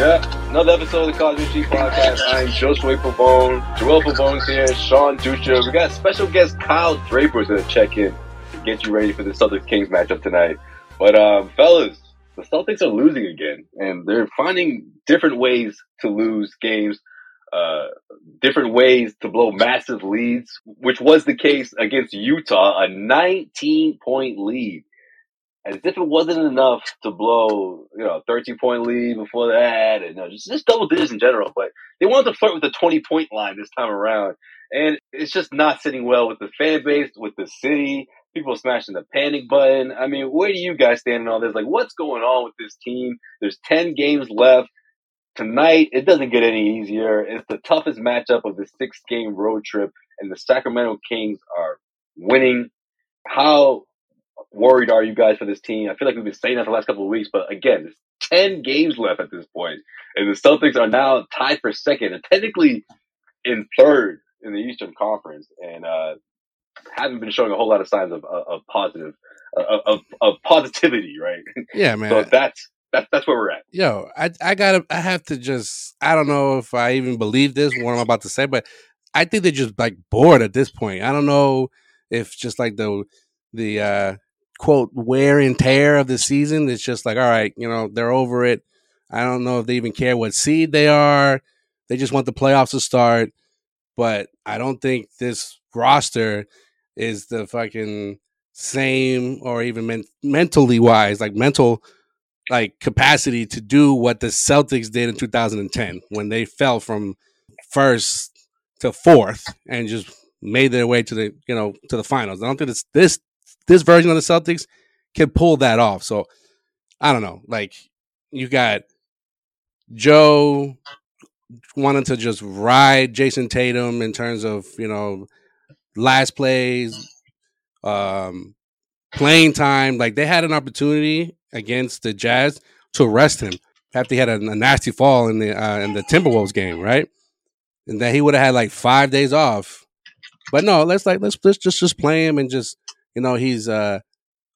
Yeah, another episode of the Causeway Street Podcast. I'm Josue Pavone, Joel Pavone's here, Sean Dutra. We got special guest Kyle Draper's gonna check in to get you ready for the Celtics Kings matchup tonight. But um, fellas, the Celtics are losing again, and they're finding different ways to lose games, uh, different ways to blow massive leads, which was the case against Utah, a 19 point lead as if it wasn't enough to blow, you know, 13 point lead before that, and you know, just, just double digits in general. But they wanted to flirt with the 20 point line this time around. And it's just not sitting well with the fan base, with the city. People smashing the panic button. I mean, where do you guys stand in all this? Like, what's going on with this team? There's 10 games left. Tonight, it doesn't get any easier. It's the toughest matchup of the six game road trip, and the Sacramento Kings are winning. How worried are you guys for this team? I feel like we've been saying that the last couple of weeks, but again, there's 10 games left at this point, and the Celtics are now tied for second and technically in third in the Eastern Conference, and uh, haven't been showing a whole lot of signs of, of, of positive, of, of, of positivity, right? Yeah, man. so that's that's that's where we're at. Yo, I I gotta I have to just I don't know if I even believe this what I'm about to say, but I think they're just like bored at this point. I don't know if just like the the uh quote wear and tear of the season. It's just like, all right, you know, they're over it. I don't know if they even care what seed they are. They just want the playoffs to start. But I don't think this roster is the fucking same or even men- mentally wise, like mental like capacity to do what the Celtics did in 2010 when they fell from first to fourth and just made their way to the you know to the finals. I don't think this this this version of the Celtics can pull that off. So I don't know. Like you got Joe wanting to just ride Jayson Tatum in terms of you know last plays, um, playing time. Like they had an opportunity against the Jazz to arrest him after he had a, a nasty fall in the uh, in the Timberwolves game, right? And that he would have had like five days off. But no, let's like let's let's just just play him and just you know he's uh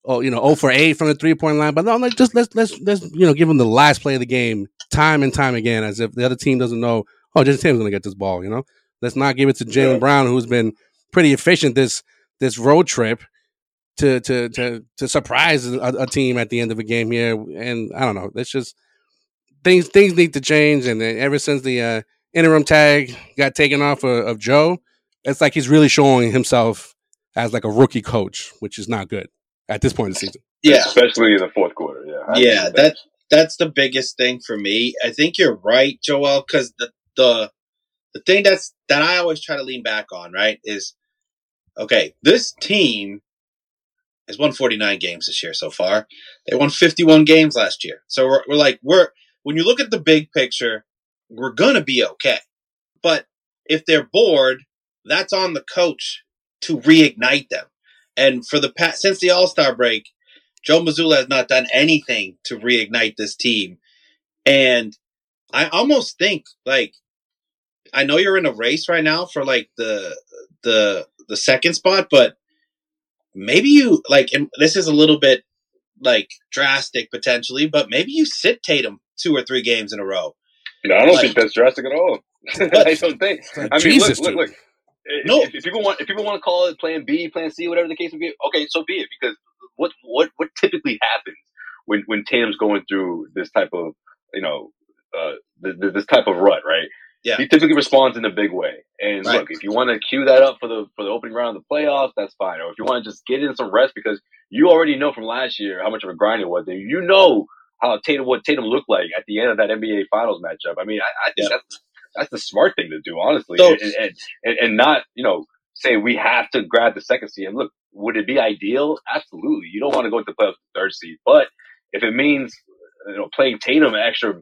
oh you know oh for eight from the three point line. But no, like just let's let's let's you know give him the last play of the game time and time again as if the other team doesn't know. Oh, Jayson Tatum's gonna get this ball. You know, let's not give it to Jaylen Brown, who's been pretty efficient this this road trip to to to to surprise a, a, team at the end of a game here. And I don't know, it's just things things need to change. And ever since the uh, interim tag got taken off of, of Joe, it's like he's really showing himself as like a rookie coach, which is not good at this point in the season. Yeah, especially in the fourth quarter. Yeah, I yeah, think that that's the biggest thing for me. I think you're right, Joel, because the the the thing that's that I always try to lean back on, right, is okay. This team has won 49 games this year so far. They won 51 games last year. So we're, we're like we're when you look at the big picture, we're gonna be okay. But if they're bored, that's on the coach to reignite them. And for the past since the All Star break, Joe Mazzulla has not done anything to reignite this team. And I almost think like I know you're in a race right now for like the the the second spot, but maybe you like and this is a little bit like drastic potentially, but maybe you sit Tatum two or three games in a row. No, I don't Like- think that's drastic at all. I don't think. Like, I mean, Jesus, look, look, dude. look. If, No. if, if people want, if people want to call it Plan B, Plan C, whatever the case may be, okay, so be it. Because what what what typically happens when when Tatum's going through this type of you know uh, th- th- this type of rut, right? Yeah. He typically responds in a big way. And Right. look, if you want to cue that up for the for the opening round of the playoffs, that's fine. Or if you want to just get in some rest because you already know from last year how much of a grind it was, and you know how Tatum what Tatum looked like at the end of that NBA Finals matchup. I mean, I, I think Yeah. that's that's the smart thing to do, honestly, So- and, and, and and not you know say we have to grab the second seed. And look, would it be ideal? Absolutely. You don't want to go to the playoffs the third seed, but if it means you know playing Tatum extra,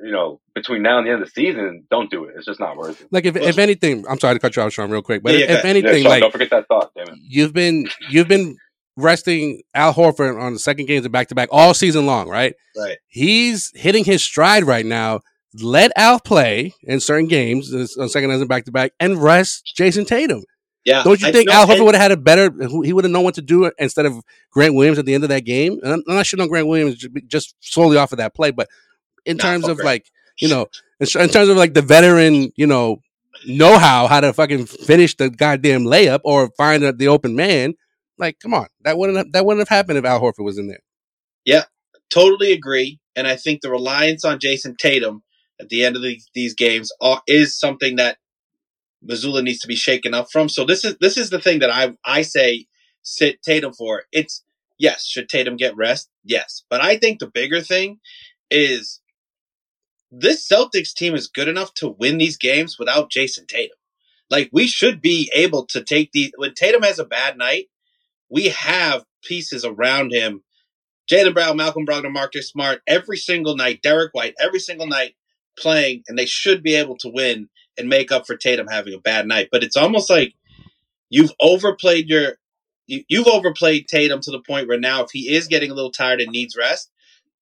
you know between now and the end of the season, don't do it. It's just not worth it. Like if, if anything, I'm sorry to cut you off, Sean, real quick, but Yeah, if, yeah, if go Yeah, anything, Sean, like don't forget that thought, damn it. you've been you've been resting Al Horford on the second games of back to back all season long, right? Right. He's hitting his stride right now. Let Al play in certain games uh, on second of back to back and rest Jayson Tatum. Yeah. Don't you I- think Al Horford would have had a better? He would have known what to do instead of Grant Williams at the end of that game. And I'm I'm not shitting on Grant Williams just solely off of that play, but in Nah, terms of like you know, in in terms of like the veteran, you know, know how how to fucking finish the goddamn layup or find the, the open man. Like, come on, that wouldn't have, that wouldn't have happened if Al Horford was in there. Yeah, totally agree. And I think the reliance on Jayson Tatum at the end of the, these games are, is something that Mazzulla needs to be shaken up from. So this is this is the thing that I I say sit Tatum for. It's yes, should Tatum get rest? Yes, but I think the bigger thing is this Celtics team is good enough to win these games without Jayson Tatum. Like we should be able to take the when Tatum has a bad night, we have pieces around him Jaylen Brown, Malcolm Brogdon, Marcus Smart, every single night, Derrick White, every single night playing, and they should be able to win and make up for Tatum having a bad night. But it's almost like you've overplayed your you, you've overplayed Tatum to the point where now if he is getting a little tired and needs rest,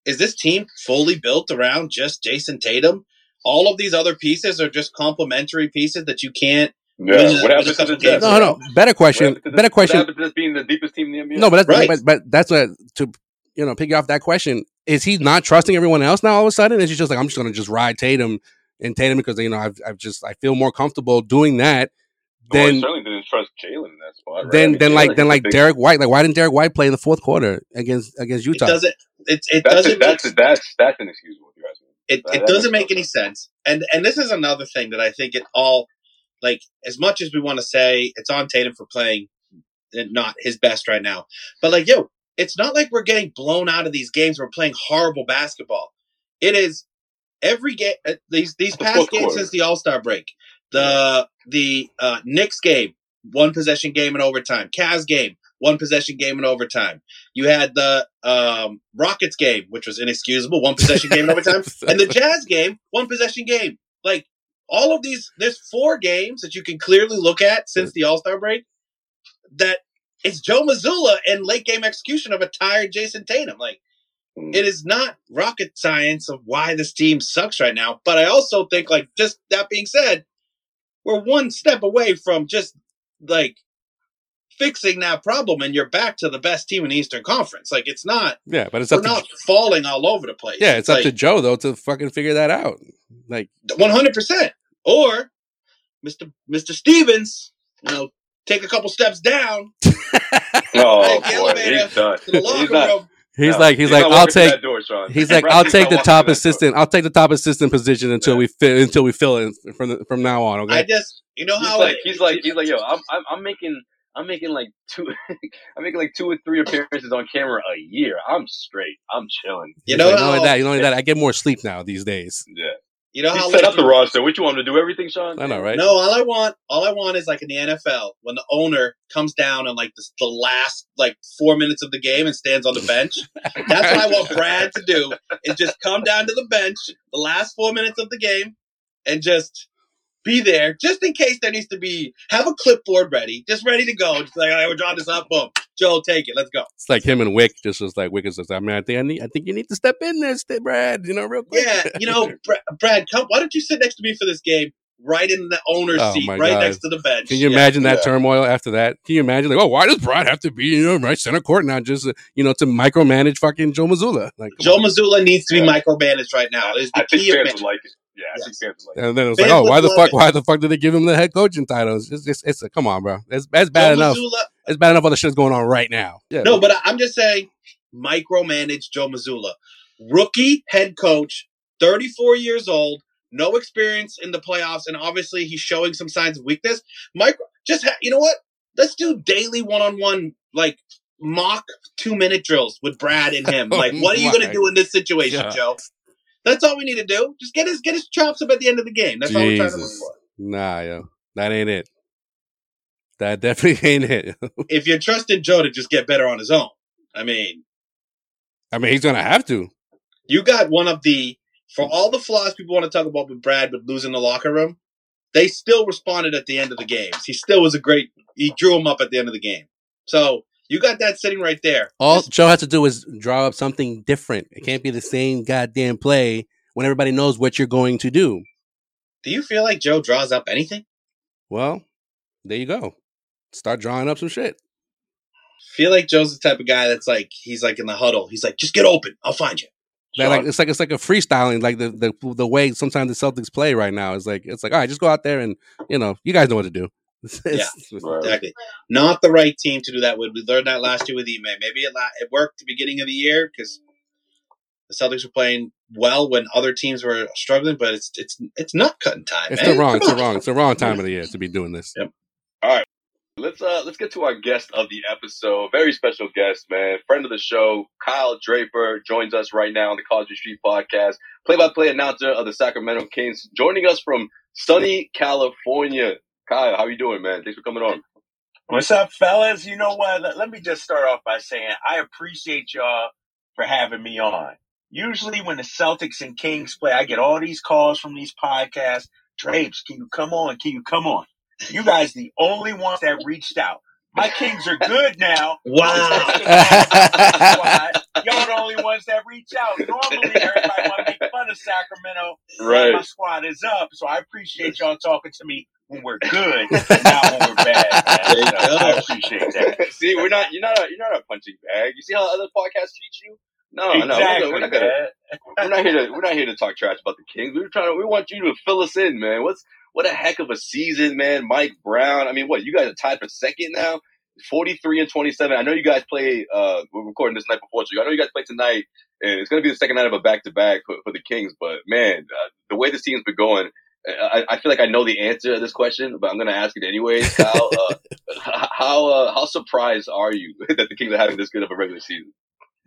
is this team fully built around just Jayson Tatum? All of these other pieces are just complementary pieces that you can't Yeah, what win a happened to couple the No, no, better question. this- Better question. What happened to this being the deepest team in the NBA? No, but that's Right. but, but that's a to you know pick off that question. Is he not trusting everyone else now? All of a sudden, is he just like I'm just going to just ride Tatum and Tatum because you know I've I've just I feel more comfortable doing that Well, than certainly didn't trust Jaylen in that spot. Right? I then mean, then Jaylen like then like big- Derrick White. Like why didn't Derrick White play in the fourth quarter against against it Utah? doesn't it, it That's doesn't make that's that's that's inexcusable. If you ask me. it, That- it that doesn't make no any sense. sense. And and this is another thing that I think it all like as much as we want to say it's on Tatum for playing eh, not his best right now. But like yo, it's not like we're getting blown out of these games. We're playing horrible basketball. It is every game these these past games since the All Star break. The the uh, Knicks game, one possession game in overtime. Cavs game, one possession game in overtime. You had the um, Rockets game, which was inexcusable, one possession game in overtime and the Jazz game, one possession game. Like all of these, there's four games that you can clearly look at since the All Star break. That it's Joe Mazzulla and late game execution of a tired Jayson Tatum. Like Mm. it is not rocket science of why this team sucks right now. But I also think, like, just that being said, we're one step away from just like fixing that problem, and you're back to the best team in the Eastern Conference. Like it's not, yeah, but it's we're up to not falling all over the place. yeah, it's, up to Joe though to fucking figure that out. Like One hundred percent. Or Mr. Mr. Stevens, you know, take a couple steps down Oh boy, he's done. He's not- room. he's no, like he's, like I'll take door, Sean. He's like, I'll take the top through that door. assistant. I'll take the top assistant position until Yeah. we fit until we fill it from the, from now on. Okay, I just, you know He's how like, it- he's like, he's like, yo, I'm, I'm, I'm making, I'm making like two, I'm making like two or three appearances on camera a year. I'm straight. I'm chilling. you He's know like, not only that, you know only that. I get more sleep now these days. Yeah. You know He how set like, up the roster. What you want him to do? Everything, Sean? I know, right? No, all I want, all I want is like in the NFL when the owner comes down and like the, the last like four minutes of the game and stands on the bench. That's what I want Brad to do is just come down to the bench the last four minutes of the game and just be there just in case there needs to be have a clipboard ready, just ready to go. Just like, all right, we're drawing this up. Boom. Joe, take it. Let's go. It's like him and Wyc. Just was like Wyc is just. I mean, I think I need. I think you need to step in there, St- Brad. You know, real quick. Yeah, you know, Bra- Brad, come. Why don't you sit next to me for this game? right in the owner's Oh, seat, right God. next to the bench. Can you Yeah. imagine that yeah. turmoil after that? Can you imagine like, oh, why does Brad have to be you know right center court now just uh, you know to micromanage fucking Joe Mazzulla? Like, Joe on. Mazzulla needs to be Yeah. micromanaged right now. Is the I key of fans man- would like it. Yeah, I think Yes. fans would like and then it was Fans like, oh, why the fuck? it. Why the fuck did they give him the head coaching title? It's just, it's, it's a come on, bro. That's that's bad Joe enough. Mazzulla- It's bad enough all the shit's going on right now. Yeah, No, but I- I'm just saying, micromanage Joe Mazzulla, rookie head coach, 34 years old, no experience in the playoffs, and obviously he's showing some signs of weakness. Micro, just ha- you know what? Let's do daily one-on-one like mock two-minute drills with Brad and him. Like, what are you going to do in this situation, God. Joe? That's all we need to do. Just get his get his chops up at the end of the game. That's all we're trying to look for. nah, yo, that ain't it. That definitely ain't it. If you're trusting Joe to just get better on his own, I mean, I mean, he's gonna have to. you got one of the for all the flaws people want to talk about with Brad with losing the locker room, they still responded at the end of the games. He still was a great he drew him up at the end of the game. So you got that sitting right there. All Just- Joe has to do is draw up something different. It can't be the same goddamn play when everybody knows what you're going to do. do you feel like Joe draws up anything? Well, there you go. Start drawing up some shit. feel like Joe's the type of guy that's like he's like in the huddle. He's like, just get open, I'll find you. That like it's like it's like a freestyling, like the the the way sometimes the Celtics play right now is like it's like all right, just go out there and you know you guys know what to do. It's- Right. Exactly. Not the right team to do that with. We learned that last year with Ime. Maybe it, la- it worked at the beginning of the year because the Celtics were playing well when other teams were struggling, but it's it's it's not cutting time. It's man. the wrong, it's the wrong, it's the wrong time of the year to be doing this. Yep. All right. Let's uh let's get to our guest of the episode. Very special guest, man. Friend of the show, Kyle Draper joins us right now on the Causeway Street Podcast. Play-by-play announcer of the Sacramento Kings, joining us from sunny California. Kyle, how you doing, man? Thanks for coming on. What's up, fellas? You know what? Let, let me just start off by saying I appreciate y'all for having me on. Usually, when the Celtics and Kings play, I get all these calls from these podcasts. Drapes, can you come on? Can you come on? You guys, the only ones that reached out. My Kings are good now. Wow. Y'all the only ones that reach out. Normally, everybody want to make fun of Sacramento. Right. My squad is up, so I appreciate y'all talking to me when we're good, not when we're bad. Man. You So. I appreciate that. See, we're not you're not a you're not a punching bag. You see how other podcasts treat you? No, no, we're not, we're not gonna we're not here to we're not here to talk trash about the Kings. We're trying to we want you to fill us in, man. What's what a heck of a season, man. Mike Brown. I mean, what you guys are tied for second now, forty three and twenty seven. I know you guys play. Uh, we're recording this night before, so I know you guys play tonight, and it's gonna be the second night of a back to back for for the Kings. But man, uh, the way the season's been going. I, I feel like I know the answer to this question, but I'm going to ask it anyways. Kyle, uh, how uh, how surprised are you that the Kings are having this good of a regular season?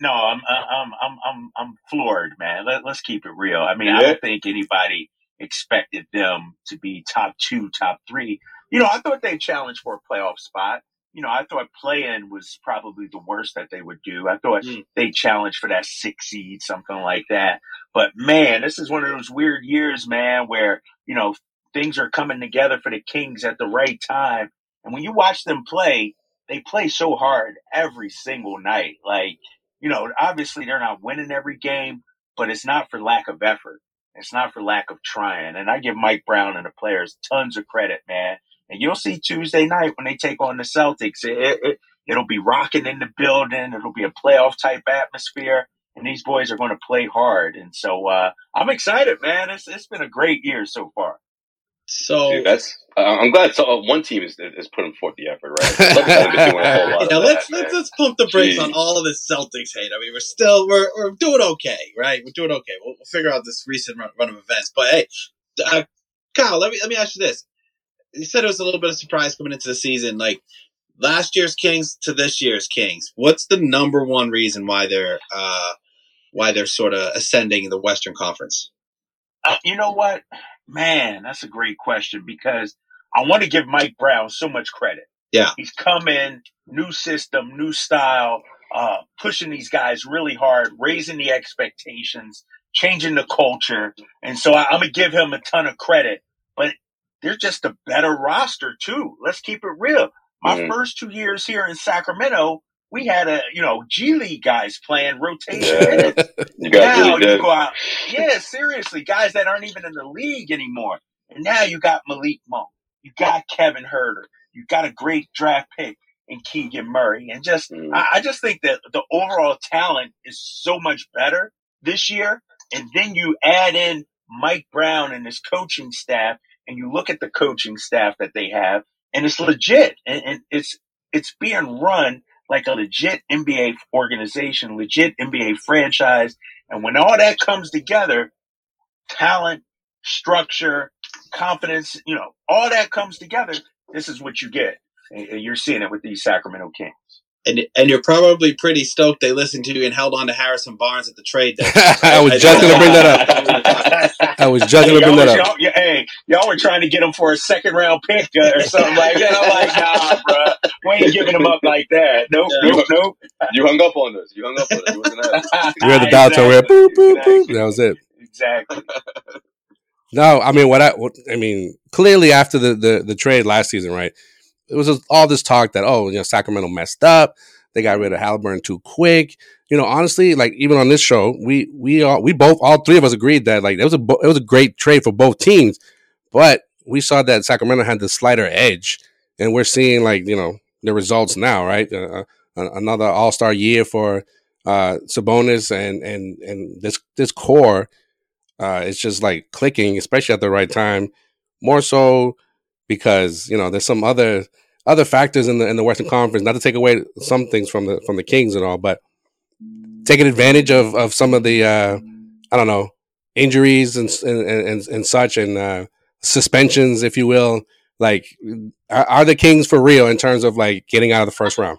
No, I'm I'm I'm I'm I'm floored, man. Let, let's keep it real. I mean, I don't think anybody expected them to be top two, top three. You know, I thought they challenged for a playoff spot. You know, I thought play-in was probably the worst that they would do. I thought Mm. they challenged for that six seed, something like that. But man, this is one of those weird years, man, where you know things are coming together for the Kings at the right time. And when you watch them play, they play so hard every single night. Like you know, obviously they're not winning every game, but it's not for lack of effort. It's not for lack of trying. And I give Mike Brown and the players tons of credit, man. And you'll see Tuesday night when they take on the Celtics, it, it, it'll be rocking in the building. It'll be a playoff type atmosphere. And these boys are going to play hard. And so, uh, I'm excited, man. It's, it's been a great year so far. So Dude, that's uh, I'm glad. So uh, one team is is putting forth the effort, right? Celtics haven't been doing a whole lot you of know, that, let's man. let's let's pump the brakes on all of this Celtics hate. I mean, we're still we're we're doing okay, right? We're doing okay. We'll, we'll figure out this recent run, run of events. But hey, uh, Kyle, let me let me ask you this. You said it was a little bit of surprise coming into the season, like last year's Kings to this year's Kings. What's the number one reason why they're uh why they're sort of ascending in the Western Conference? Uh, you know what? Man, that's a great question because I want to give Mike Brown so much credit. Yeah. He's come in, new system, new style, uh, pushing these guys really hard, raising the expectations, changing the culture. And so I, I'm going to give him a ton of credit, but they're just a better roster too. Let's keep it real. My Mhm. first two years here in Sacramento, we had a, you know, G League guys playing rotation Yeah. You now really you go out. Yeah, seriously, guys that aren't even in the league anymore. And now you got Malik Monk. You got Kevin Huerter. You got a great draft pick in Keegan Murray. And just, Mm. I, I just think that the overall talent is so much better this year. And then you add in Mike Brown and his coaching staff, and you look at the coaching staff that they have, and it's legit. And, and it's, it's being run like a legit NBA organization, legit NBA franchise. And when all that comes together, talent, structure, confidence, you know, all that comes together, this is what you get. And you're seeing it with these Sacramento Kings. And and you're probably pretty stoked they listened to you and held on to Harrison Barnes at the trade deadline. I was just gonna bring that up. I was just gonna bring that up. Y'all, yeah, hey, y'all were trying to get him for a second round pick uh, or something like that. I'm like, nah, bro, we ain't giving him up like that. Nope, Yeah. nope, nope. You hung up on us. You hung up on us. You wasn't. You heard the dial tone where boop boop boop. Exactly. That was it. Exactly. No, I mean what I what, I mean clearly after the, the the trade last season, right? It was all this talk that oh, you know, Sacramento messed up. They got rid of Halliburton too quick. You know, honestly, like even on this show, we we all we both all three of us agreed that like it was a it was a great trade for both teams, but we saw that Sacramento had the slighter edge, and we're seeing like you know the results now, right? Uh, uh, another All Star year for uh, Sabonis and and and this this core uh, it's just like clicking, especially at the right time. More so because you know there's some other other factors in the in the Western Conference. Not to take away some things from the from the Kings and all, but taking advantage of of some of the uh, I don't know injuries and and and, and such and uh, suspensions, if you will. Like, are, are the Kings for real in terms of like getting out of the first round?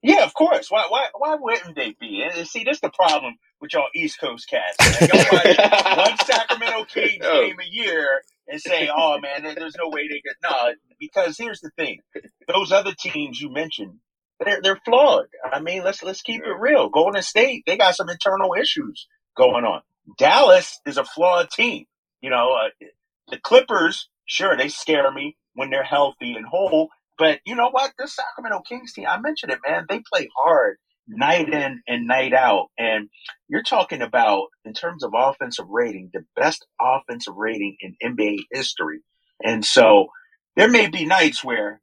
Yeah, of course. Why, why, why wouldn't they be? And see, this is the problem with y'all East Coast cats. man. Y'all watch one Sacramento Kings Yo. game a year and say, "Oh man, there's no way they get." No, because here's the thing: those other teams you mentioned, they're they're flawed. I mean, let's let's keep it real. Golden State, they got some internal issues going on. Dallas is a flawed team. You know, uh, the Clippers, sure, they scare me when they're healthy and whole. But you know what? This Sacramento Kings team, I mentioned it, man. They play hard night in and night out. And you're talking about, in terms of offensive rating, the best offensive rating in NBA history. And so there may be nights where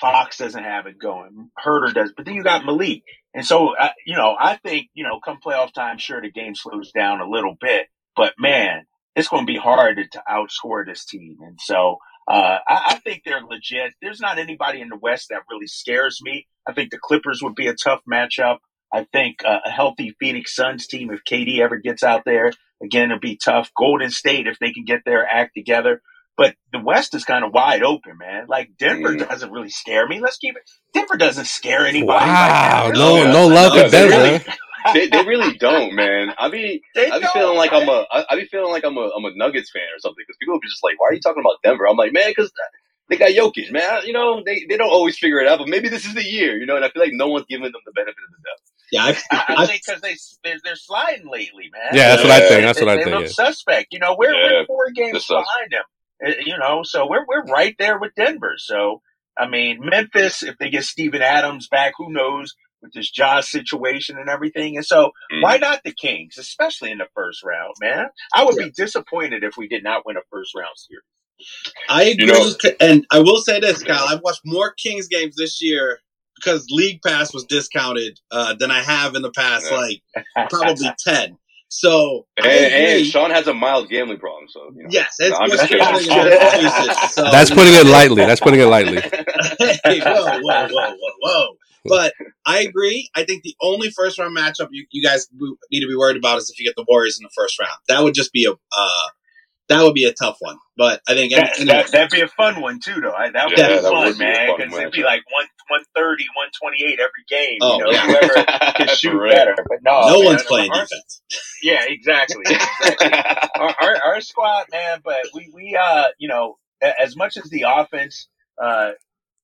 Fox doesn't have it going, Huerter does, but then you got Malik. And so, uh, you know, I think, you know, come playoff time, sure, the game slows down a little bit, but man, it's going to be hard to, to outscore this team. And so, uh, I, I think they're legit. There's not anybody in the West that really scares me. I think the Clippers would be a tough matchup. I think uh, a healthy Phoenix Suns team, if KD ever gets out there, again, it'll be tough. Golden State, if they can get their act together. But the West is kind of wide open, man. Like Denver Mm. doesn't really scare me. Let's keep it. Denver doesn't scare anybody. Wow, right no no love for they Denver. Really- huh? they, they really don't, man. I be They I be feeling like I'm right? a I I be feeling like I'm a I'm a Nuggets fan or something because people be just like, why are you talking about Denver? I'm like, man, because they got Jokic, man. You know, they they don't always figure it out, but maybe this is the year, you know. And I feel like no one's giving them the benefit of the doubt. Yeah, I've, I, I I've, think because they they're, they're sliding lately, man. Yeah, that's what I think. That's what I they think. look yeah. suspect. You know, we're, Yeah, we're four games sus. behind them. Uh, You know, so we're we're right there with Denver. So I mean, Memphis, if they get Steven Adams back, who knows with this Josh situation and everything. And so Mm. why not the Kings, especially in the first round, man? I would be disappointed if we did not win a first round series. I agree, You know- and I will say this, Kyle. I've watched more Kings games this year because League Pass was discounted uh, than I have in the past, Yeah. like probably ten. So I And, and Sean has a mild gambling problem, so you know. yes, it's No, I'm just kidding. gambling. So That's putting it lightly. That's putting it lightly. hey, whoa, whoa, whoa, whoa, whoa. But I agree. I think the only first round matchup you, you guys need to be worried about is if you get the Warriors in the first round. That would just be a uh, that would be a tough one. But I think That, anyway, that, that'd be a fun one too, though. I, that would Yeah, be that fun, would be man, because it'd be like one, 130, 128 every game. Oh, you know, yeah. whoever can shoot better. But no, no man, one's playing our- defense. Yeah, exactly. exactly. our, our, our squad, man, but we, we, uh, you know, as much as the offense, uh,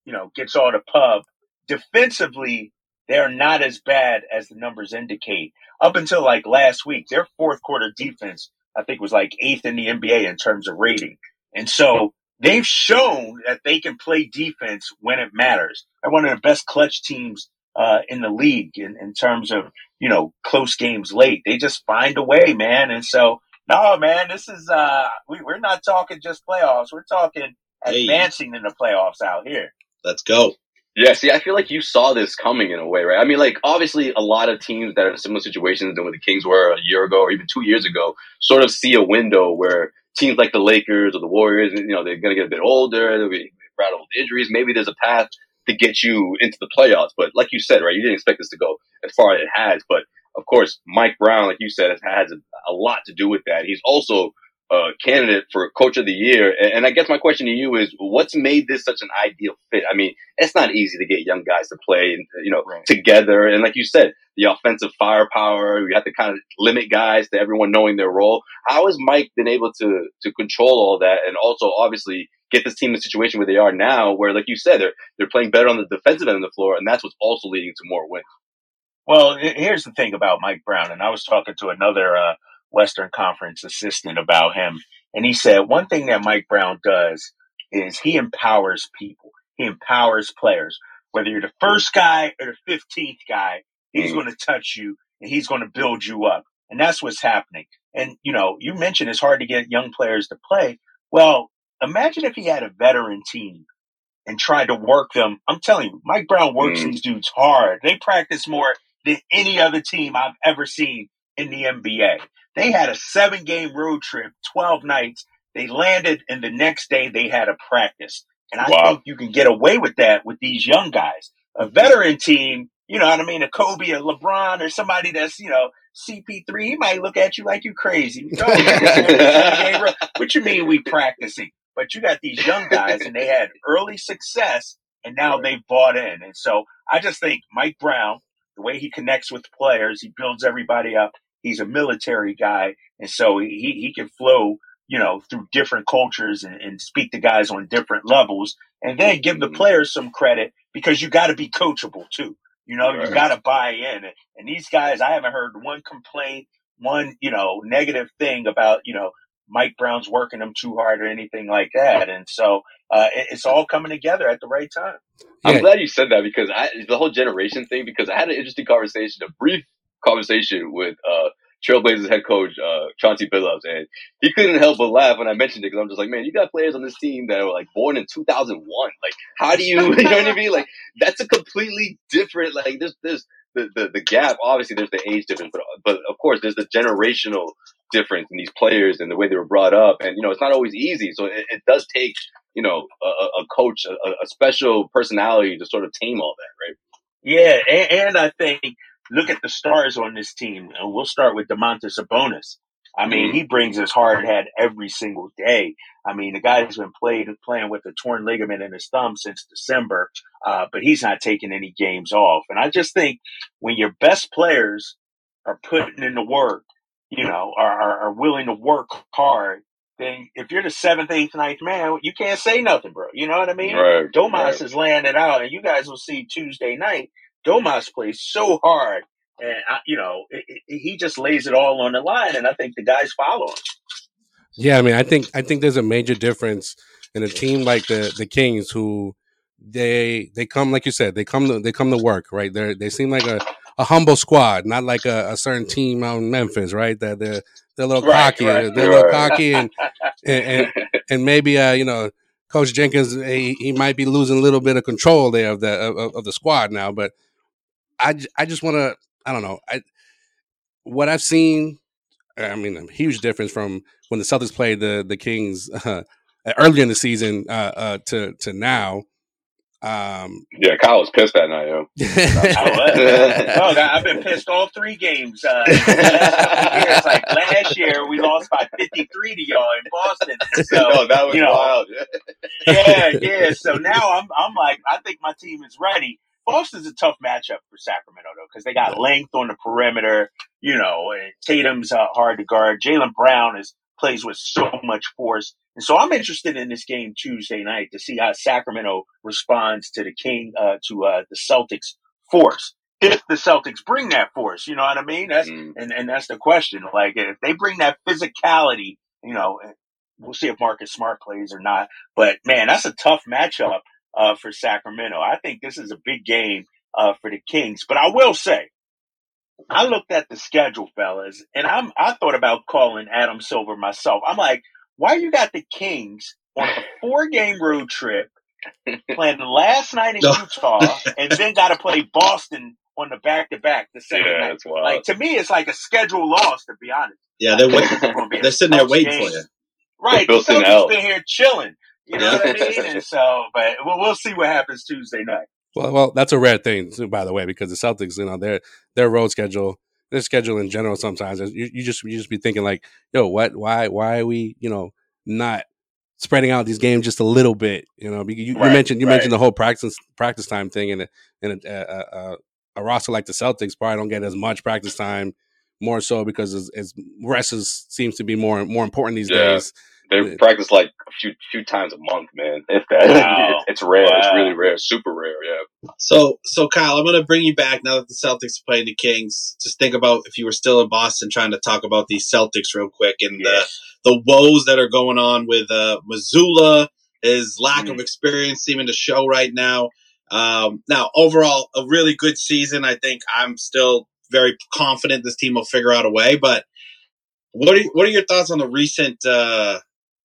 you know, gets all the pub, defensively, they're not as bad as the numbers indicate. Up until like last week, their fourth quarter defense, I think, was like eighth in the NBA in terms of rating. And so they've shown that they can play defense when it matters. They're one of the best clutch teams uh, in the league in, in terms of, you know, close games late. They just find a way, man. And so, No, man, this is uh we, we're not talking just playoffs. We're talking Hey. advancing in the playoffs out here. Let's go. Yeah, see, I feel like you saw this coming in a way, right? I mean, like, obviously, a lot of teams that are in similar situations than what the Kings were a year ago or even two years ago sort of see a window where teams like the Lakers or the Warriors, you know, they're going to get a bit older, they'll be rattled with injuries. Maybe there's a path to get you into the playoffs. But like you said, right, you didn't expect this to go as far as it has. But of course, Mike Brown, like you said, has, a lot to do with that. He's also uh, candidate for coach of the year. And, and I guess my question to you is, what's made this such an ideal fit? I mean, it's not easy to get young guys to play, and you know, Right. together. And like you said, the offensive firepower, you have to kind of limit guys to everyone knowing their role. How has Mike been able to to control all that, and also obviously get this team in a situation where they are now, where like you said, they're they're playing better on the defensive end of the floor, and that's what's also leading to more wins. Well, here's the thing about Mike Brown, and I was talking to another uh, Western Conference assistant about him, and he said one thing that Mike Brown does is he empowers people. He empowers players. Whether you're the first guy or the fifteenth guy, he's Mhm. going to touch you and he's going to build you up, and that's what's happening. And you know, you mentioned it's hard to get young players to play. Well, imagine if he had a veteran team and tried to work them. I'm telling you, Mike Brown works Mm. these dudes hard. They practice more than any other team I've ever seen in the NBA. They had a seven game road trip, 12 nights. They landed and the next day they had a practice. And I Wow. think you can get away with that with these young guys. A veteran team, you know what I mean? A Kobe, a LeBron, or somebody that's, you know, CP3, he might look at you like you crazy. No, man, this is a seven game road. What you mean we practicing? But you got these young guys and they had early success and now they've bought in. And so I just think Mike Brown, the way he connects with players, he builds everybody up. He's a military guy. And so he, he can flow, you know, through different cultures and, and speak to guys on different levels and then give the Mhm. players some credit because you got to be coachable too. You know, you got to buy in. And these guys, I haven't heard one complaint, one, you know, negative thing about, you know, Mike Brown's working them too hard or anything like that. And so uh, it, it's all coming together at the right time. I'm glad you said that because I, the whole generation thing, because I had an interesting conversation, a brief conversation with uh, Trailblazers head coach uh, Chauncey Billups, and he couldn't help but laugh when I mentioned it because I'm just like, man, you got players on this team that were like born in 2001. Like, how do you, you know what I mean? Like, that's a completely different. Like, there's there's the, the the gap. Obviously, there's the age difference, but but of course, there's the generational difference in these players and the way they were brought up, and you know, it's not always easy. So it, it does take you know, a, a coach, a, a special personality to sort of tame all that, right? Yeah, and, and I think look at the stars on this team, and we'll start with Domantas Sabonis. I mean, Mhm. he brings his hard head every single day. I mean, the guy's been played playing with a torn ligament in his thumb since December, uh, but he's not taking any games off. And I just think when your best players are putting in the work, you know, are, are, are willing to work hard, then if you're the seventh, eighth, ninth man, you can't say nothing, bro. You know what I mean? Right. Domas right. is laying it out, and you guys will see Tuesday night. Domas plays so hard, and I, you know it, it, he just lays it all on the line, and I think the guys follow him. Yeah, I mean, I think I think there's a major difference in a team like the the Kings who they they come like you said they come to they come to work right they they seem like a, a humble squad not like a, a certain team out in Memphis right that they're they're a little Right, cocky right, they're a little right. cocky and and, and and maybe uh you know Coach Jenkins he, he might be losing a little bit of control there of the of, of the squad now but I I just want to I don't know I what I've seen I mean a huge difference from when the Celtics played the the Kings uh, earlier in the season uh, uh, to to now. Um, yeah, Kyle was pissed that night, yo. I I- I've been pissed all three games. Uh, the last years. Like last year, we lost by 53 to y'all in Boston. So, no, that was you know, wild. yeah, yeah. So now I'm, I'm like, I think my team is ready. Boston's a tough matchup for Sacramento though, because they got length on the perimeter. You know, and Tatum's uh, hard to guard. Jaylen Brown is plays with so much force, and so I'm interested in this game Tuesday night to see how Sacramento responds to the King, uh, to uh, the Celtics force. If the Celtics bring that force, you know what I mean. That's Mm. and and that's the question. Like if they bring that physicality, you know, we'll see if Marcus Smart plays or not. But man, that's a tough matchup uh, for Sacramento. I think this is a big game uh, for the Kings. But I will say, I looked at the schedule, fellas, and I'm I thought about calling Adam Silver myself. I'm like, why you got the Kings on a four game road trip, playing the last night in No. Utah, and then got to play Boston on the back to back the second Yeah, night. Like to me, it's like a schedule loss. To be honest, Yeah, they're wait- It's gonna be a they're sitting there waiting game. for you. Right, the built-in Celtics been here chilling. You know what I mean? And so, but we'll, we'll see what happens Tuesday night. Well, well, that's a rare thing, too, by the way, because the Celtics, you know, their their road schedule, their schedule in general, sometimes you, you just you just be thinking like, yo, what, why, why are we, you know, not spreading out these games just a little bit? You know, because you, you Right, mentioned you right. mentioned the whole practice practice time thing, and a- and a, a, a, a roster like the Celtics probably don't get as much practice time, more so because as, as rest is, seems to be more more important these Yeah. days. They practice like a few few times a month, man. If that, Wow. it's, it's rare. It's really rare. Super rare. Yeah. So, so Kyle, I'm going to bring you back now that the Celtics are playing the Kings. Just think about if you were still in Boston, trying to talk about these Celtics real quick and Yeah. the the woes that are going on with uh, Mazzulla, his lack of Mhm. experience seeming to show right now. Um, now, overall, a really good season. I think I'm still very confident this team will figure out a way. But what are what are your thoughts on the recent uh,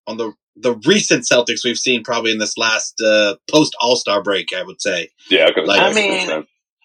on the the recent Celtics we've seen probably in this last uh, post All Star break? I would say. Yeah. Because Like- I mean,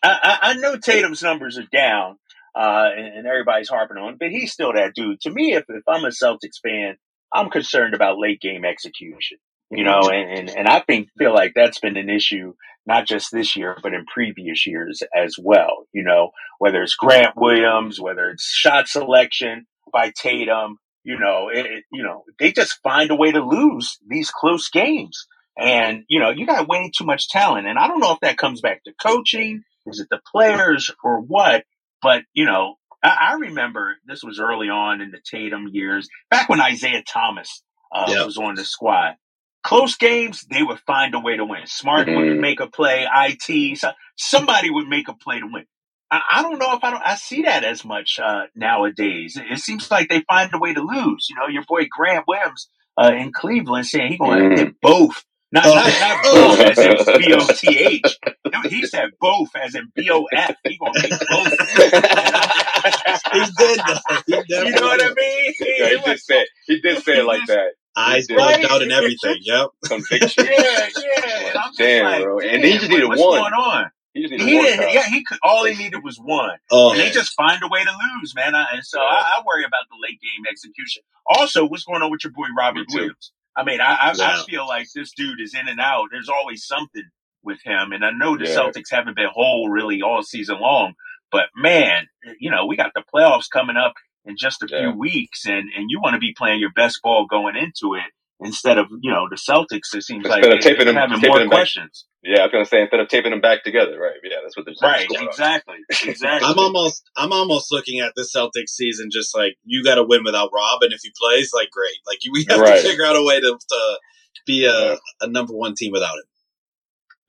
I, I, I know Tatum's numbers are down, uh, and, and everybody's harping on, but he's still that dude. To me, if, if I'm a Celtics fan, I'm concerned about late game execution. You know, and, and, and I think feel like that's been an issue not just this year, but in previous years as well. You know, whether it's Grant Williams, whether it's shot selection by Tatum, you know, it, you know, they just find a way to lose these close games. And, you know, you got way too much talent. And I don't know if that comes back to coaching. Is it the players or what? But, you know, I, I remember this was early on in the Tatum years, back when Isaiah Thomas uh, Yeah. was on the squad. Close games, they would find a way to win. Smart would Mhm. make a play, IT, so, somebody would make a play to win. I, I don't know if I don't, I see that as much uh, nowadays. It, it seems like they find a way to lose. You know, your boy Grant Williams uh, in Cleveland saying he's going to Mm. hit both. Not, Oh. not, not both as in B O T H. No, He said both as in B O F. He going to hit both. he did. though. He you know what I did. mean? yeah, he did say he did say it like that. Eyes He did. bugged Right? out and everything. Yep. Conviction. Yeah, yeah. And I'm Damn, like, bro. And damn, he just needed what's one. going on? He just needed He one. didn't, yeah, he could. All he needed was one. Oh, And they just find a way to lose, man. I, and so I, I worry about the late game execution. Also, what's going on with your boy Robert Me too. Williams? I mean, I, I, Yeah. I feel like this dude is in and out. There's always something with him, and I know the Yeah. Celtics haven't been whole really all season long. But man, you know, we got the playoffs coming up in just a Yeah. few weeks, and and you want to be playing your best ball going into it instead of you know the Celtics. It seems like of they- taping they're them- having taping more them back. questions. Yeah, I was gonna say instead of taping them back together, right? Yeah, that's what they're saying. Right, going on. exactly, exactly. I'm almost I'm almost looking at the Celtics season just like you got to win without Rob, and if he plays, like great, like we have Right. to figure out a way to, to be a, Yeah. a number one team without him.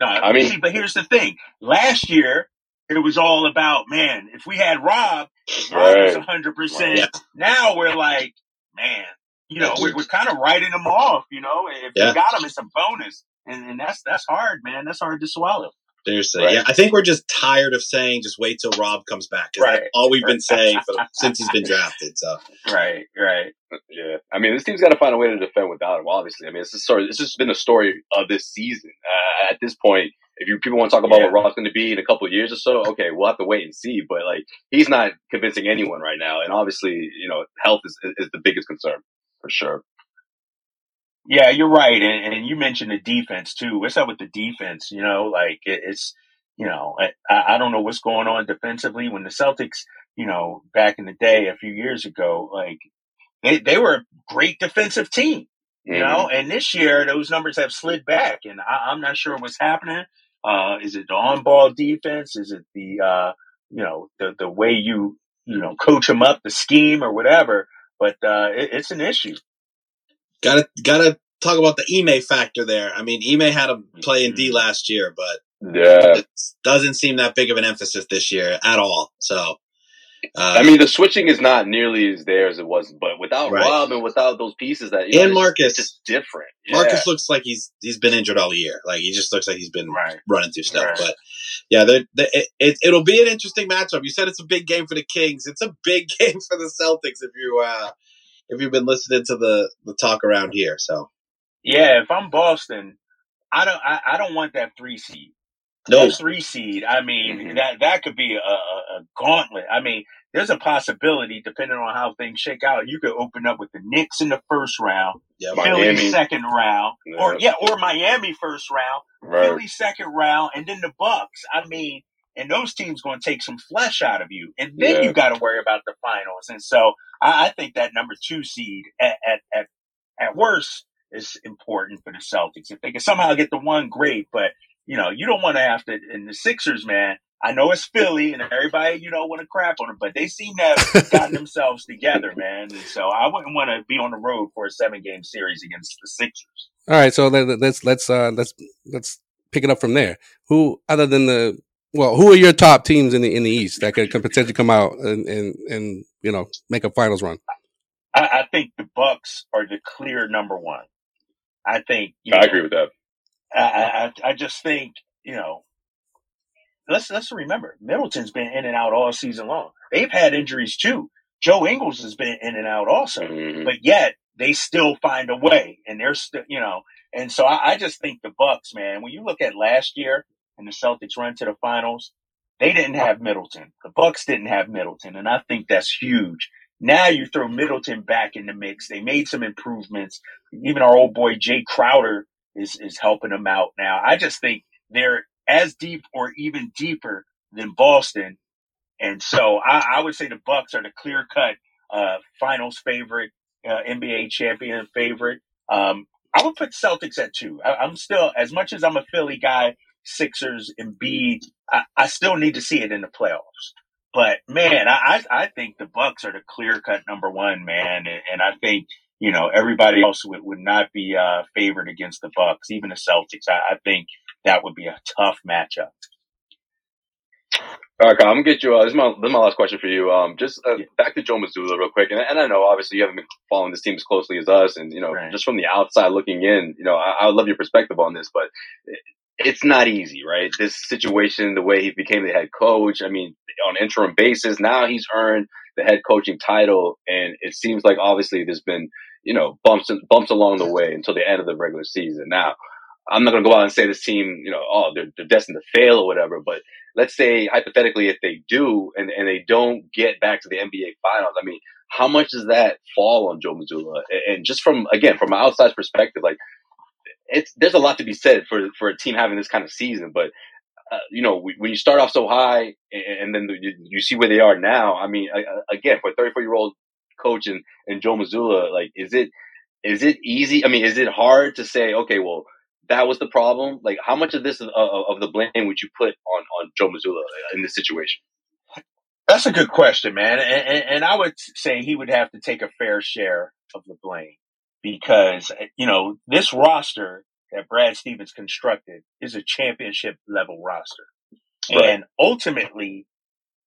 No, I mean- see, but here's the thing. Last year, it was all about, man, if we had Rob, if Rob was Right. 100%, now we're like, man, you know, we're, we're kind of writing them off, you know? If Yeah. you got them, it's a bonus. And, and that's that's hard, man. That's hard to swallow. Seriously, Right. yeah. I think we're just tired of saying just wait till Rob comes back. Right. That's all we've been saying for since he's been drafted. So Right, right. Yeah, I mean, this team's got to find a way to defend without him. Obviously, I mean, it's just sort of, it's just been the story of this season. Uh, at this point, if you people want to talk about Yeah. what Rob's going to be in a couple of years or so, okay, we'll have to wait and see. But like, he's not convincing anyone right now, and obviously, you know, health is is the biggest concern for sure. Yeah, you're right, and, and you mentioned the defense too. What's up with the defense? You know, like it, it's you know, I, I don't know what's going on defensively. When the Celtics, you know, back in the day, a few years ago, like they they were a great defensive team, you know, and this year those numbers have slid back, and I, I'm not sure what's happening. Uh, is it the on-ball defense? Is it the uh, you know the the way you you know coach them up, the scheme or whatever? But uh, it, it's an issue. gotta gotta talk about the Ime factor there. I mean, Ime had a play in Mm-hmm. D last year, but Yeah, it doesn't seem that big of an emphasis this year at all. So Uh, I mean, the switching is not nearly as there as it was, but without Right. Rob and without those pieces that you know, And it's- Marcus. just different. Yeah. Marcus looks like he's he's been injured all year. Like he just looks like he's been Right. running through stuff. Right. But yeah, the, the, it, it, it'll be an interesting matchup. You said it's a big game for the Kings. It's a big game for the Celtics. If you uh, if you've been listening to the the talk around here, so Yeah, if I'm Boston, I don't I, I don't want that three seed. No, three seed, I mean, Mhm. that that could be a, a, gauntlet. I mean, there's a possibility, depending on how things shake out, you could open up with the Knicks in the first round, yeah, Miami. Philly second round, or Yeah. yeah, or Miami first round, right. Philly second round, and then the Bucks. I mean, and those teams going to take some flesh out of you, and then Yeah. you got to worry about the finals. And so, I, I think that number two seed at at at, at worst is important for the Celtics. If they can somehow get the one, great. But you know, you don't want to have to. And the Sixers, man, I know it's Philly, and everybody you know want to crap on them, but they seem to have gotten themselves together, man. And so, I wouldn't want to be on the road for a seven game series against the Sixers. All right, so let, let's let's uh let's let's pick it up from there. Who other than the well, who are your top teams in the in the East that could, could potentially come out and, and and you know make a finals run? I, I think the Bucks are the clear number one. I think you I know, agree with that. I, I I just think you know. Let's let's remember Middleton's been in and out all season long. They've had injuries too. Joe Ingles has been in and out also, Mhm. but yet they still find a way, and they're still you know. And so I, I just think the Bucks, man. When you look at last year and the Celtics run to the finals, they didn't have Middleton. The Bucks didn't have Middleton, and I think that's huge. Now you throw Middleton back in the mix. They made some improvements. Even our old boy Jae Crowder is is helping them out now. I just think they're as deep or even deeper than Boston, and so I, I would say the Bucks are the clear cut uh, finals favorite, uh, NBA champion favorite. Um, I would put Celtics at two. I, I'm still as much as I'm a Philly guy, Sixers, Embiid. I, I still need to see it in the playoffs. But man, I, I I think the Bucks are the clear cut number one man, and, and I think you know everybody else would, would not be uh, favored against the Bucks, even the Celtics. I, I think that would be a tough matchup. All right, Kyle, I'm gonna get you. Uh, this is my this is my last question for you. Um, just uh, Yeah. back to Joe Mazzulla real quick, and, and I know obviously you haven't been following this team as closely as us, and you know Right. just from the outside looking in, you know I, I would love your perspective on this, but it- it's not easy, right? This situation, the way he became the head coach. I mean, on interim basis, now he's earned the head coaching title, and it seems like obviously there's been you know bumps and bumps along the way until the end of the regular season. Now, I'm not gonna go out and say this team, you know, oh they're, they're destined to fail or whatever, but let's say hypothetically if they do and, and they don't get back to the NBA finals, I mean, how much does that fall on Joe Mazzulla? And, just from again from an outside perspective, like it's there's a lot to be said for for a team having this kind of season, but uh, you know when you start off so high and, and then you, you see where they are now. I mean, I- again for a 34 year old coach and, and Joe Mazzulla, like is it is it easy? I mean, is it hard to say okay, well that was the problem? Like how much of this of, the blame would you put on on Joe Mazzulla in this situation? That's a good question, man. And, and, and I would say he would have to take a fair share of the blame because, you know, this roster that Brad Stevens constructed is a championship level roster. Right. And ultimately,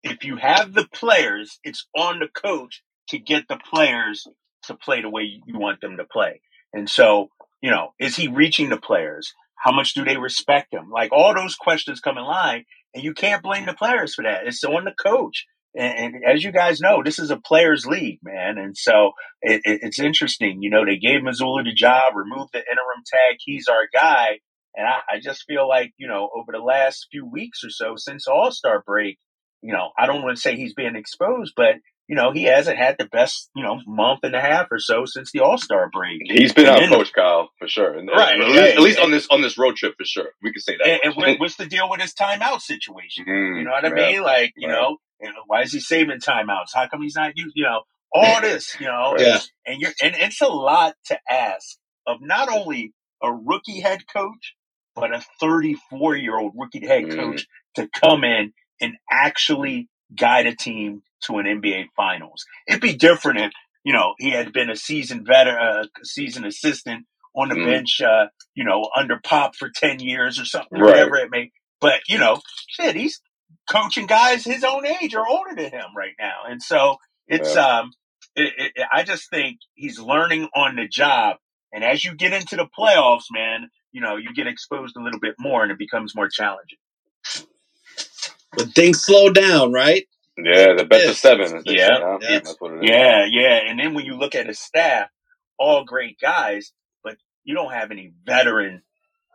if you have the players, it's on the coach to get the players to play the way you want them to play. And so, you know, is he reaching the players? How much do they respect him? Like all those questions come in line, and you can't blame the players for that. It's on the coach. And, and as you guys know, this is a players' league, man. And so it, it, it's interesting. You know, they gave Mazzulla the job, removed the interim tag. He's our guy. And I, I just feel like, you know, over the last few weeks or so since All Star break, you know, I don't want to say he's being exposed, but, you know, he hasn't had the best, you know, month and a half or so since the All Star break. He's been And out coach Kyle for sure, and, Right, At, yeah, least, at least yeah. on this on this road trip for sure, we could say that. And, and what's the deal with his timeout situation? Mm, You know what I yeah. mean? Like, you Right. know, why is he saving timeouts? How come he's not used? You know, all this, you know, Yeah. and you're and it's a lot to ask of not only a rookie head coach, but a 34 year old rookie head Mhm. coach to come in and actually guide a team to an NBA Finals. It'd be different if you know he had been a seasoned veteran, uh, seasoned assistant on the Mhm. bench, uh, you know, under Pop for 10 years or something, Right. whatever it may. But you know, shit, he's coaching guys his own age or older than him right now, and so it's Yeah. um, it, it, I just think he's learning on the job, and as you get into the playoffs, man, you know you get exposed a little bit more, and it becomes more challenging. But things slow down, right? Yeah, the best of seven. Yeah. Yeah. That's what it is. Yeah, yeah, and then when you look at his staff, all great guys, but you don't have any veteran,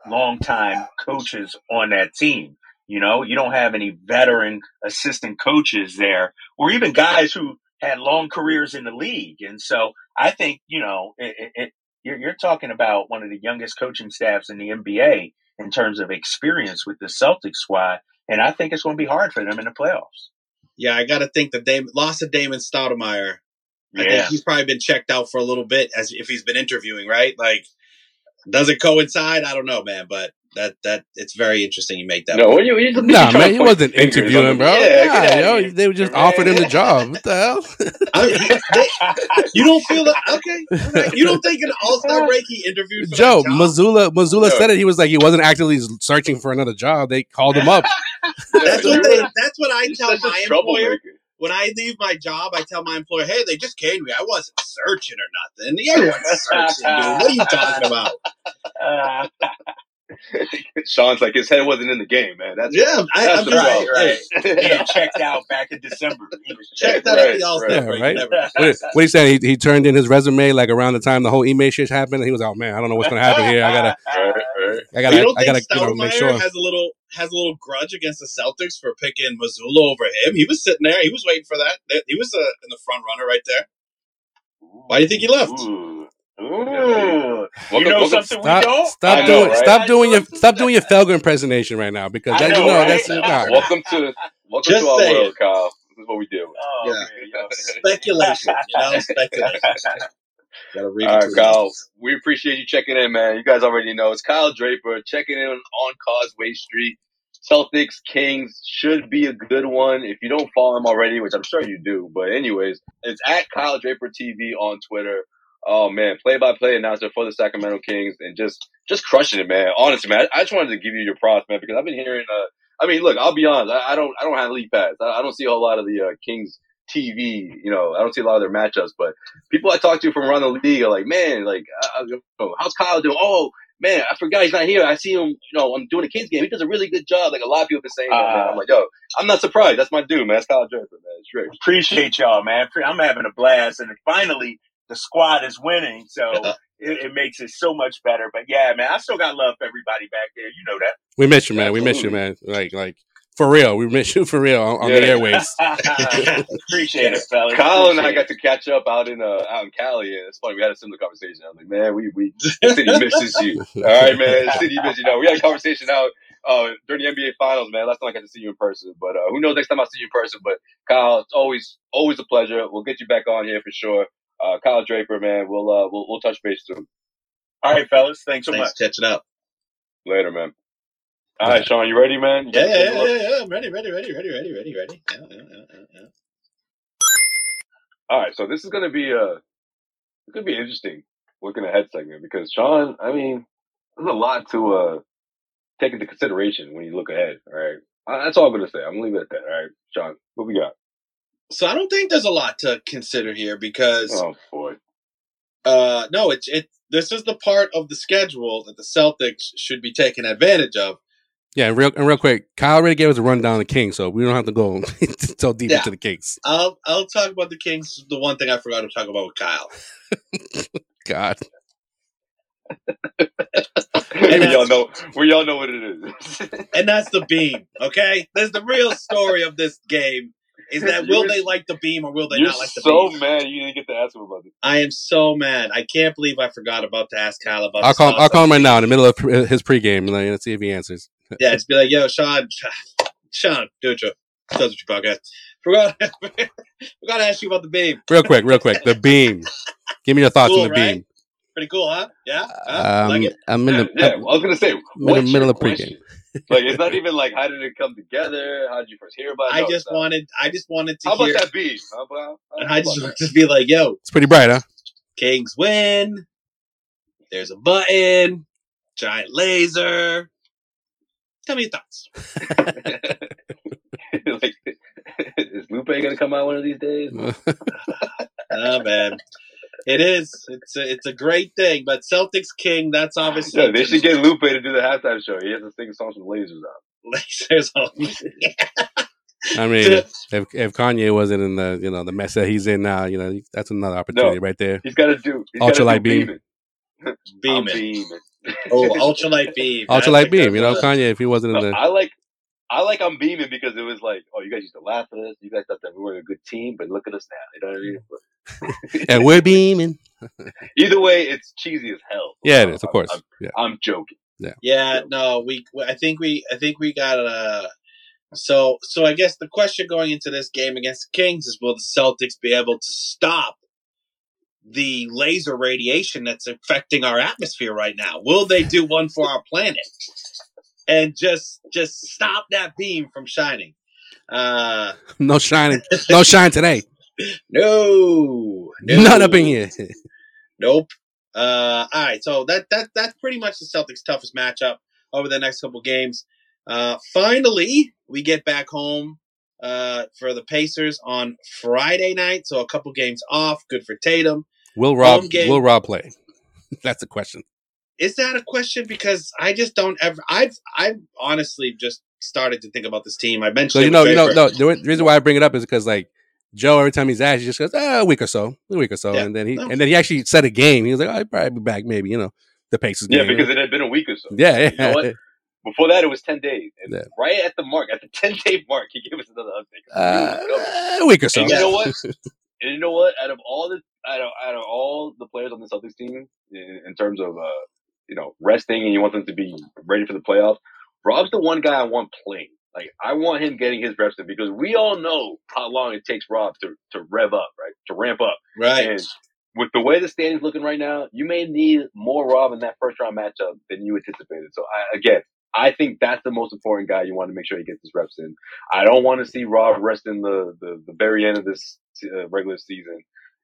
long-time coaches on that team. You know, you don't have any veteran assistant coaches there, or even guys who had long careers in the league. And so I think, you know, it, it, it, you're, you're talking about one of the youngest coaching staffs in the NBA in terms of experience with the Celtics squad. And I think it's going to be hard for them in the playoffs. Yeah, I got to think that they lost to Damon Stoudamire. I think he's probably been checked out for a little bit as if he's been interviewing, right? Like, does it coincide? I don't know, man, but that that it's very interesting. You make that. No, point. when you, you, you Nah, man, he wasn't interviewing, them. bro. Yeah, Yeah, get yo, they were just Man. offered him the job. What the hell? I- they- you don't feel that? Okay, all right. you don't think an All Star break he interviewed for Joe, that? Mazzulla, Mazzulla said it. He was like, he wasn't actively searching for another job. They called him up. That's what they. That's what I tell such a my employer troublemaker. when I leave my job. I tell my employer, "Hey, they just came to me. I wasn't searching or nothing. Everyone's searching, dude. What are you talking about?" Sean's like his head wasn't in the game, man. That's Yeah, I, That's I'm the right, right. Hey, He checked out back in December. He was checked that Right, out the All Star right. Yeah, right. Never. What, what he said? He, he turned in his resume like around the time the whole email shit happened. He was like, oh, man, I don't know what's going to happen here. I gotta, right, right. I gotta, don't I think gotta, you know, make sure. has a little has a little grudge against the Celtics for picking Mazzulla over him? He was sitting there. He was waiting for that. He was uh, in the front runner right there. Why do you think he left? Ooh. Ooh. Welcome- you know welcome- something we Stop, don't? stop I know, doing, right? stop doing your, stop doing your Felger impersonation right now because I that, you know, know, right? that's nah. Welcome to welcome Just to our saying. world, Kyle. This is what we do. Oh, Yeah. man, yo. Speculation, you know, speculation. Gotta read All right, Kyle. lines. We appreciate you checking in, man. You guys already know it's Kyle Draper checking in on Causeway Street. Celtics Kings should be a good one. If you don't follow him already, which I'm sure you do, but anyways, it's at Kyle Draper TV on Twitter. Oh man, play by play announcer for the Sacramento Kings and just just crushing it, man. Honestly, man, I, I just wanted to give you your props, man, because I've been hearing. Uh, I mean, look, I'll be honest, I, I don't I don't have league pass. I, I don't see a whole lot of the uh, Kings TV. You know, I don't see a lot of their matchups, but people I talk to from around the league are like, man, like, oh, how's Kyle doing? Oh, man, I forgot he's not here. I see him, you know, I'm doing a Kings game. He does a really good job. Like a lot of people have been saying that, man. Uh, I'm like, yo, I'm not surprised. That's my dude, man. That's Kyle Draper, man. It's great. Appreciate y'all, man. I'm having a blast. And finally, the squad is winning. So it, it makes it so much better. But yeah, man, I still got love for everybody back there. You know that. We miss you, man. We miss you, man. Like, like for real. We miss you for real on, on the airways. Appreciate it, fellas. Kyle and I got to catch up out in uh out in Cali, and it's funny. We had a similar conversation. I was like, man, we we city misses you. All right, man, city misses you. Now we had a conversation out uh during the NBA Finals, man. Last time I got to see you in person, but uh, who knows next time I see you in person. But Kyle, it's always always a pleasure. We'll get you back on here for sure. Uh, Kyle Draper, man. We'll uh we'll, we'll touch base soon. All right, fellas. Thanks so Thanks much. catching up. Later, man. All right, Sean, you ready, man? You Yeah, yeah, yeah, yeah, yeah. I'm ready, ready, ready, ready, ready, ready, ready. Yeah, yeah, yeah, yeah. All right, so this is gonna be uh it's gonna be interesting looking ahead segment because Sean, I mean, there's a lot to uh take into consideration when you look ahead. All right, that's all I'm gonna say. I'm gonna leave it at that. All right, Sean, what we got? So I don't think there's a lot to consider here because Oh boy, uh no, it's it this is the part of the schedule that the Celtics should be taking advantage of. Yeah, and real and real quick. Kyle already gave us a rundown of the Kings, so we don't have to go so deep Yeah. into the Kings. I'll I'll talk about the Kings. The one thing I forgot to talk about with Kyle. God, we all know we all know what it is. and that's the beam. Okay, that's the real story of this game. Is that will they like the beam or will they You're not like the so beam? So mad you didn't get to ask him about it. I am so mad. I can't believe I forgot about to ask Kyle about. It. I'll call. I'll call him right now in the middle of pre- his pregame. and Let's see if he answers. Yeah, it's be like, yo, Sean, Sean, do it, Joe. Does what you podcast. Forgot, forgot to ask you about the beam. Real quick, real quick. The beam. Give me your thoughts Cool, on the right? beam. Pretty cool, huh? Yeah, Huh? Um, like. I'm in the yeah, I was gonna say I'm in the middle your of pregame. question? Like it's not even like how did it come together? How did you first hear about it? I No, just it's wanted, I just wanted to How about that beat? How about, how and I just about wanted to be like, yo, It's pretty bright, huh? Kings win. There's a button, giant laser. Tell me your thoughts. like, is Lupe gonna come out one of these days? Oh man, it is. It's a, it's a great thing. But Celtics King, that's obviously Yeah, they should get Lupe to do the halftime show. He has to sing songs with Lasers out. lasers on. I mean, if if Kanye wasn't in the you know the mess that he's in now, you know that's another opportunity right there. He's got to do he's Ultralight do beam. beaming. I'm Beaming. beaming. Oh, ultralight beam. That's Ultralight beam, you know, Kanye if he wasn't in No, the I like I like I'm beaming because it was like, oh, you guys used to laugh at us. You guys thought that we were a good team, but look at us now. You know what I mean? And we're beaming. either way, it's cheesy as hell. Yeah, it is, of I'm- course. I'm, Yeah. I'm joking. Yeah, yeah, no, we. I think we. I think we got uh So, so I guess the question going into this game against the Kings is: Will the Celtics be able to stop the laser radiation that's affecting our atmosphere right now? Will they do one for our planet and just just stop that beam from shining? Uh, No shining. No shine today. no, no, None up in here. Nope. Uh, all right, so that that that's pretty much the Celtics' toughest matchup over the next couple games. Uh, finally, we get back home uh, for the Pacers on Friday night, so a couple games off. Good for Tatum. Will Rob will Rob play? That's the question. Is that a question? Because I just don't ever. I've I've honestly just started to think about this team. I mentioned So you know, you know, no, the reason why I bring it up is because like Joe, every time he's asked, he just goes, ah, a week or so, a week or so, Yeah. and then he No. and then he actually said a game. He was like, oh, I'll probably be back, maybe, you know, the Pacers Yeah, game. you because know? it had been a week or so. yeah, yeah. You know what? Before that, it was 10 days. And Yeah. right at the mark, at the 10 day mark, he gave us another update. Uh, a week or so. And you know what? And you know what? Out of all the out of, out of all the players on the Celtics team, in, in terms of uh, you know resting and you want them to be ready for the playoffs, Rob's the one guy I want playing. Like I want him getting his reps in because we all know how long it takes Rob to to rev up, right? To ramp up. right. And with the way the standings looking right now, you may need more Rob in that first round matchup than you anticipated. So I, again, I think that's the most important guy. You want to make sure he gets his reps in. I don't want to see Rob rest in the, the, the very end of this uh, regular season.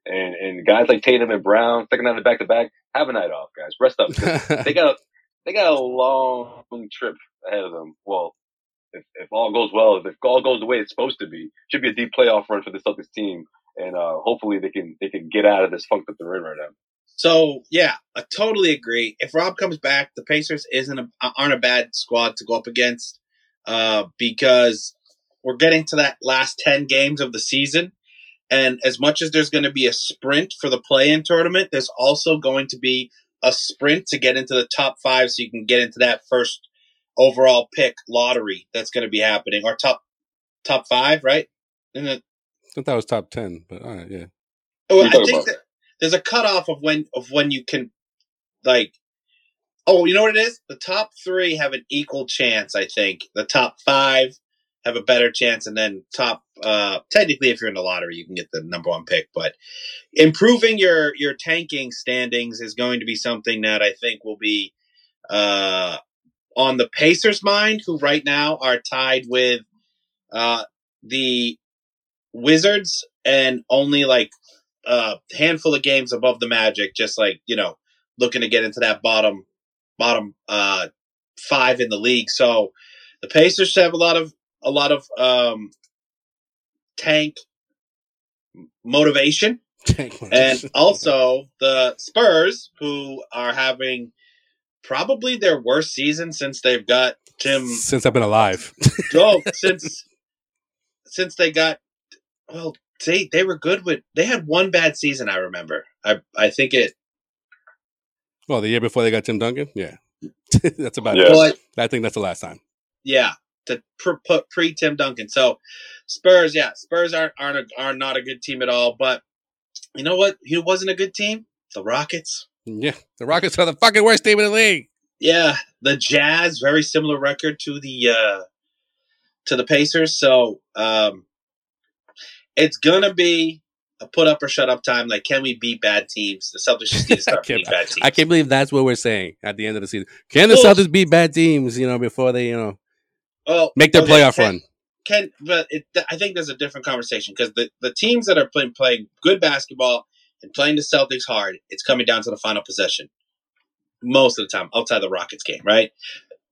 And and guys like Tatum and Brown, second out of back to back, have a night off, guys. Rest up. they got a, they got a long trip ahead of them. Well, if, if all goes well, if all goes the way it's supposed to be, should be a deep playoff run for the Celtics team, and uh, hopefully they can they can get out of this funk that they're in right now. So yeah, I totally agree. If Rob comes back, the Pacers isn't a, aren't a bad squad to go up against uh, because we're getting to that last ten games of the season, and as much as there's going to be a sprint for the play-in tournament, there's also going to be a sprint to get into the top five, so you can get into that first overall pick lottery that's going to be happening, or top top five, right? Isn't it? I thought that was top ten, but all right, yeah. Oh, I think that there's a cutoff of when of when you can like oh, you know what it is? The top three have an equal chance, I think. The top five have a better chance, and then top uh technically if you're in the lottery you can get the number one pick. But improving your your tanking standings is going to be something that I think will be uh on the Pacers' mind, who right now are tied with uh the Wizards and only like a handful of games above the Magic, just like you know, looking to get into that bottom bottom uh, five in the league. So the Pacers have a lot of a lot of um, tank motivation, and also the Spurs, who are having probably their worst season since they've got Tim. since I've been alive. Oh, since since they got well, they they were good with. They had one bad season. I remember. I I think it. well, the year before they got Tim Duncan, yeah, that's about Yeah. it. But I think that's the last time. yeah, to put pre Tim Duncan. So Spurs, yeah, Spurs aren't aren't a, are not a good team at all. But you know what? Who wasn't a good team? The Rockets. Yeah, the Rockets are the fucking worst team in the league. Yeah, the Jazz, very similar record to the uh to the Pacers. So um it's gonna be a put up or shut up time. Like, can we beat bad teams? The Celtics just need to start beating bad teams. I can't believe that's what we're saying at the end of the season. Can the Well- Celtics beat bad teams? You know, before they you know well, make their okay, playoff can- run. Can but it, I think there's a different conversation because the, the teams that are playing playing good basketball and playing the Celtics hard, it's coming down to the final possession most of the time outside the Rockets game, right?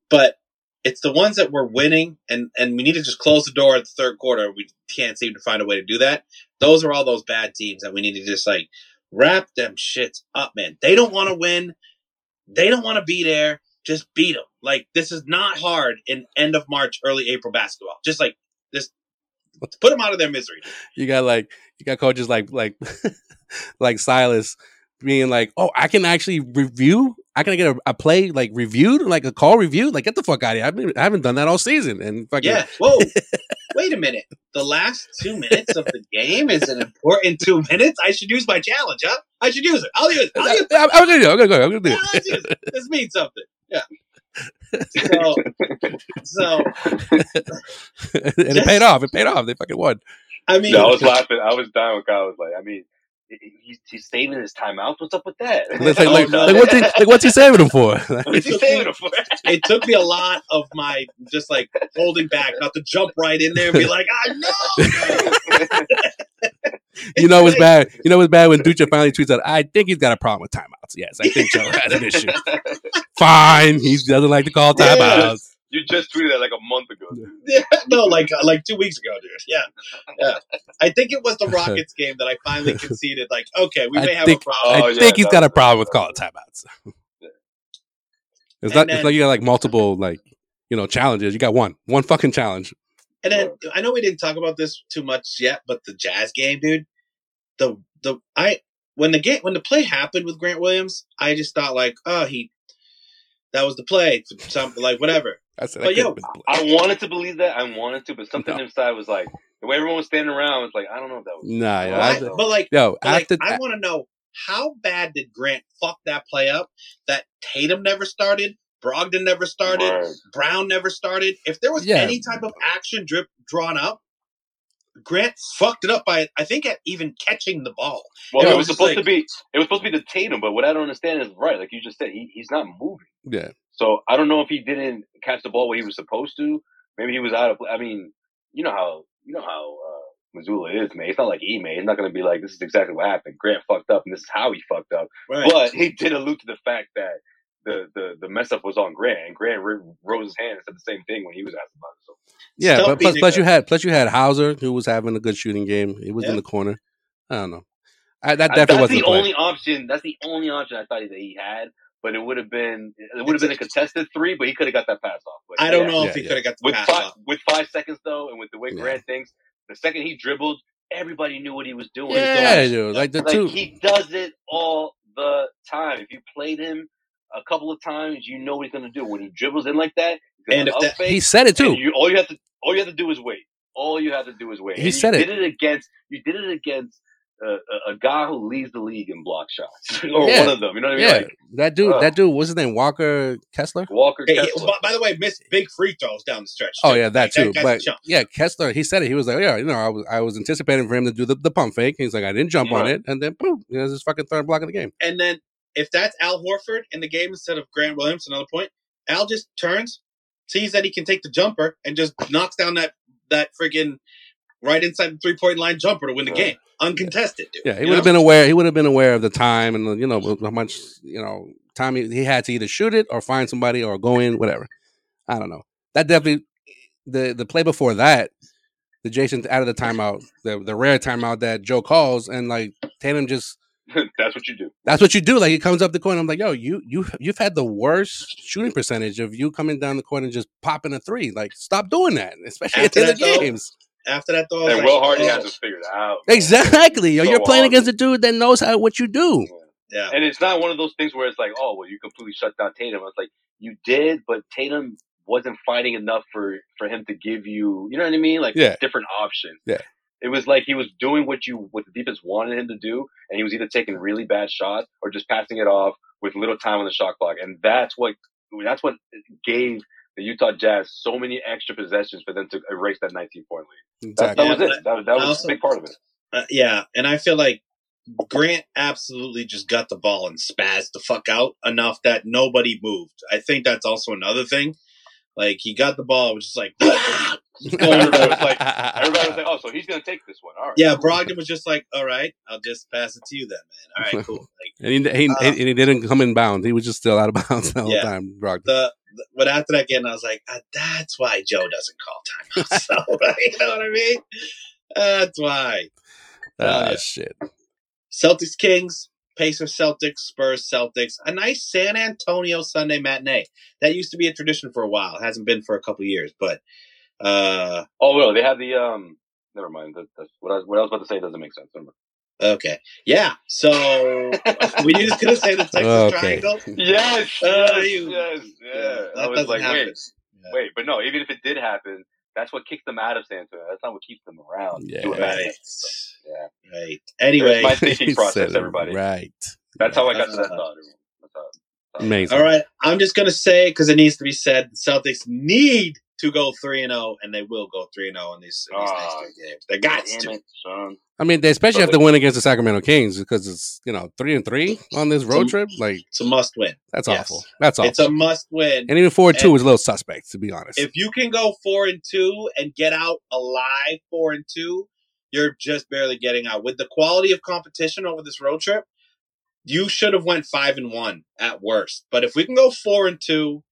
But it's the ones that we're winning and and we need to just close the door at the third quarter. We can't seem to find a way to do that. Those are all those bad teams that we need to just like wrap them shits up, man. They don't want to win. They don't want to be there. Just beat them. Like this is not hard in end of March, early April basketball. Just like this, put them out of their misery. You got like you got coaches like like like Silas being like, "Oh, I can actually review. I can get a, a play like reviewed, like a call reviewed. Like get the fuck out of here. I've been, I haven't done that all season." And fucking Yeah. Whoa. Wait a minute. The last two minutes of the game is an important two minutes. I should use my challenge, huh? I should use it. I'll use it. I'll use it. I, I'm gonna do. it. I'm gonna go. I'm gonna do. Yeah, it. let's use it. This means something. Yeah. So, so and it paid off. It paid off. They fucking won. I mean, No, I was laughing. I was dying when Kyle was like, I mean, he's, he's saving his timeouts. What's up with that? It's like, Oh, like, no. like, what's he, like, what's he saving them for? What's he saving it for? it took me a lot of my just like holding back, not to jump right in there and be like, I know. you know it's bad. You know it's bad when Dutra finally tweets out, "I think he's got a problem with timeouts." Yes, I think Joe has an issue. Fine, he doesn't like to call Yeah. You just tweeted that like a month ago. Yeah, no, like uh, like two weeks ago, dude. Yeah, yeah. I think it was the Rockets game that I finally conceded. Like, okay, we I may have think- a problem. Oh, I yeah, think he's got a problem with calling timeouts. It's And not. then- it's like you got like multiple like you know challenges. You got one, one fucking challenge. And then I know we didn't talk about this too much yet, but the Jazz game, dude. The the I when the game when the play happened with Grant Williams, I just thought like, oh, he that was the play, something like whatever. I said, But that yo, could've been the play. I wanted to believe that. I wanted to, but something No. inside was like the way everyone was standing around was like, I don't know if that was. Nah, yeah, I but like, yo, but, like after I want to know how bad did Grant fuck that play up? That Tatum never started, Brogdon never started, Word. Brown never started. If there was Yeah. any type of action drip drawn up, Grant fucked it up by I think at even catching the ball. Well, it it was was supposed like- to be. It was supposed to be the Tatum, but what I don't understand is right, like you just said, he, he's not moving. yeah, So I don't know if he didn't catch the ball where he was supposed to. Maybe he was out of. I mean, you know how you know how uh, Mazzulla is, man. It's not like Ime. It's not going to be like, this is exactly what happened. Grant fucked up, and this is how he fucked up. Right. But he did allude to the fact that the the, the mess up was on Grant, and Grant r- rose his hand and said the same thing when he was asked about it. So yeah. Still But plus, being plus a- you had plus you had Hauser who was having a good shooting game. He was in the corner. I don't know. I, that I- definitely that's wasn't the the play. only option. That's the only option I thought that he had. But it would have been it would have been a contested three, but he could have got that pass off. But I don't yeah. know Yeah, if he yeah. could have got the with pass five off. with five seconds though, and with the way Yeah. Grant thinks, the second he dribbled, everybody knew what he was doing. Yeah, dude. Like the like two. he does it all the time. If you played him a couple of times, you know what he's gonna do. When he dribbles in like that, And if that- fake, He said it too. you all you have to all you have to do is wait. All you have to do is wait. He And said you it. Did it against you did it against a, a guy who leads the league in block shots, or Yeah. one of them. You know what I mean? Yeah, Like that dude. uh, that dude. What's his name? Walker Kessler. Walker. Hey, he- Kessler. by, by the way, missed big free throws down the stretch. Oh yeah, that Like, too. guy's a But yeah, Kessler. He said it. He was like, yeah, you know, I was I was anticipating for him to do the, the pump fake. He's like, I didn't jump on it, and then boom, he has his fucking third block of the game. And then if that's Al Horford in the game instead of Grant Williams, another point, Al just turns, sees that he can take the jumper, and just knocks down that that friggin' right inside the three point line jumper to win the Right. game, uncontested. Dude. Yeah, he You would have been aware. He would have been aware of the time and you know how much you know time he, he had to either shoot it or find somebody or go in, whatever. I don't know. That definitely the the play before that, the Jason out of the timeout, the the rare timeout that Joe calls, and like Tatum just That's what you do. that's what you do. Like he comes up the court, and I'm like, yo, you you you've had the worst shooting percentage of you coming down the court and just popping a three. Like stop doing that, especially After at the end that, of games. After that, though, I And like, Will Hardy oh, has it figured out. man. Exactly. So you're playing hard. against a dude that knows how what you do. Yeah, And it's not one of those things where it's like, oh, well, you completely shut down Tatum. It's like you did, but Tatum wasn't fighting enough for for him to give you, you know what I mean? Like Yeah. different options. Yeah. It was like he was doing what you what the defense wanted him to do, and he was either taking really bad shots or just passing it off with little time on the shot clock. And that's what that's what gave the Utah Jazz so many extra possessions for them to erase that 19 point lead. That, Exactly. that was Yeah, it. That, was- that was also- a big part of it. Uh, yeah, and I feel like Grant absolutely just got the ball and spazzed the fuck out enough that nobody moved. I think that's also another thing. Like he got the ball, it was just like, Everybody was like, Everybody was like, oh, so he's going to take this one. All right. yeah. cool. Brogdon was just like, all right, I'll just pass it to you then, man. All right, cool. Like and he, he, Uh, and he didn't come in bounds. He was just still out of bounds the whole Yeah. time. Brogdon. the but after that game, I was like, ah, that's why Joe doesn't call timeouts. so, right? you know what I mean? That's why. Ah, yeah. shit. Celtics Kings, Pacers Celtics, Spurs Celtics. A nice San Antonio Sunday matinee. That used to be a tradition for a while. It hasn't been for a couple years, but uh Oh no, they have the um. Never mind. That, that's what I was. What I was about to say doesn't make sense. Never mind. okay. Yeah. So were you just gonna say the Texas Okay. Triangle? Yes. Uh, yes. you- yes. Yeah. that I was doesn't like, happen. wait, wait, but no. Even if it did happen, that's what kicked them out of San Antonio. That's not what keeps them around. Yeah. doing Right. That. So, yeah. Right. There's Anyway. my thinking process, said everybody. Right. That's how I got to that Uh, thought. everyone. That's how- Amazing. All right, I'm just gonna say because it needs to be said. The Celtics need to go three and zero, and they will go three and zero in these, in these Ah, next three games. They got to. it. I mean, they especially have to win against the Sacramento Kings because it's you know three and three on this road Some- trip. Like It's a must win. that's Yes. awful. That's awful. It's a must win. and even four and two and- is a little suspect, to be honest. If you can go four and two and get out alive, four and two, you're just barely getting out. With the quality of competition over this road trip, you should have went five and one at worst. But if we can go four and two,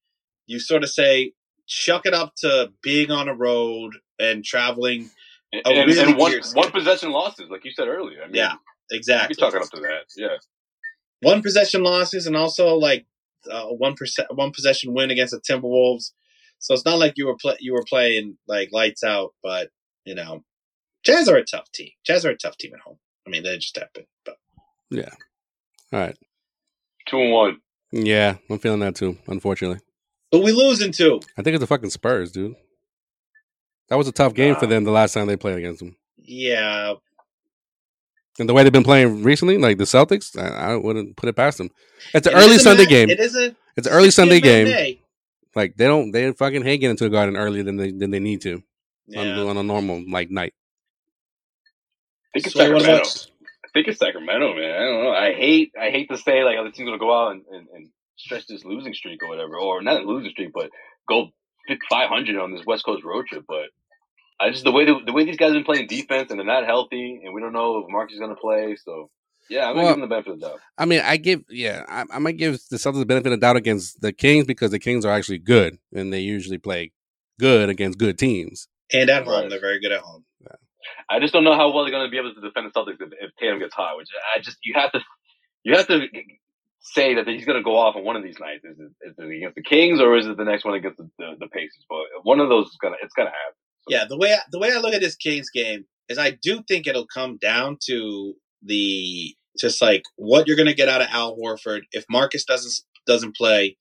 you sort of say chuck it up to being on a road and traveling. And, really and one one possession losses, like you said earlier. I mean, Yeah, exactly. You're talking up to that. Yeah. one possession losses and also like uh, one percent one possession win against the Timberwolves. So it's not like you were you were playing like lights out, but you know, Jazz are a tough team. Jazz are a tough team at home. I mean, they just have been. But yeah, All right. Two and one. Yeah, I'm feeling that too. Unfortunately, but we losing too. I think it's the fucking Spurs, dude. That was a tough game for Ah. them the last time they played against them. Yeah, And the way they've been playing recently, like the Celtics, I, I wouldn't put it past them. It's an It early Sunday mat- game. It is a It's an early Sunday game. matinee. Like they don't, they fucking hate getting to the Garden earlier than they than they need to on, on a normal like night. I think it's So what Sacramento. about I think it's Sacramento, man. I don't know. I hate I hate to say like other teams gonna go out and, and, and stretch this losing streak or whatever, or not a losing streak, but go 500 on this West Coast road trip. But I just the way the, the way these guys have been playing defense and they're not healthy, and we don't know if Marcus is gonna play. So yeah, I'm gonna Well- give them the benefit of the doubt. I mean, I give yeah, I, I might give the Celtics the benefit of the doubt against the Kings because the Kings are actually good and they usually play good against good teams. and at home Right. they're very good at home. I just don't know how well they're going to be able to defend the Celtics if, if Tatum gets hot. Which I just you have to you have to say that he's going to go off on one of these nights. Is it, is it against the Kings or is it the next one against the, the, the Pacers? But one of those is gonna it's gonna happen. Yeah, the way I, the way I look at this Kings game is I do think it'll come down to the just like what you're going to get out of Al Horford if Marcus doesn't doesn't play.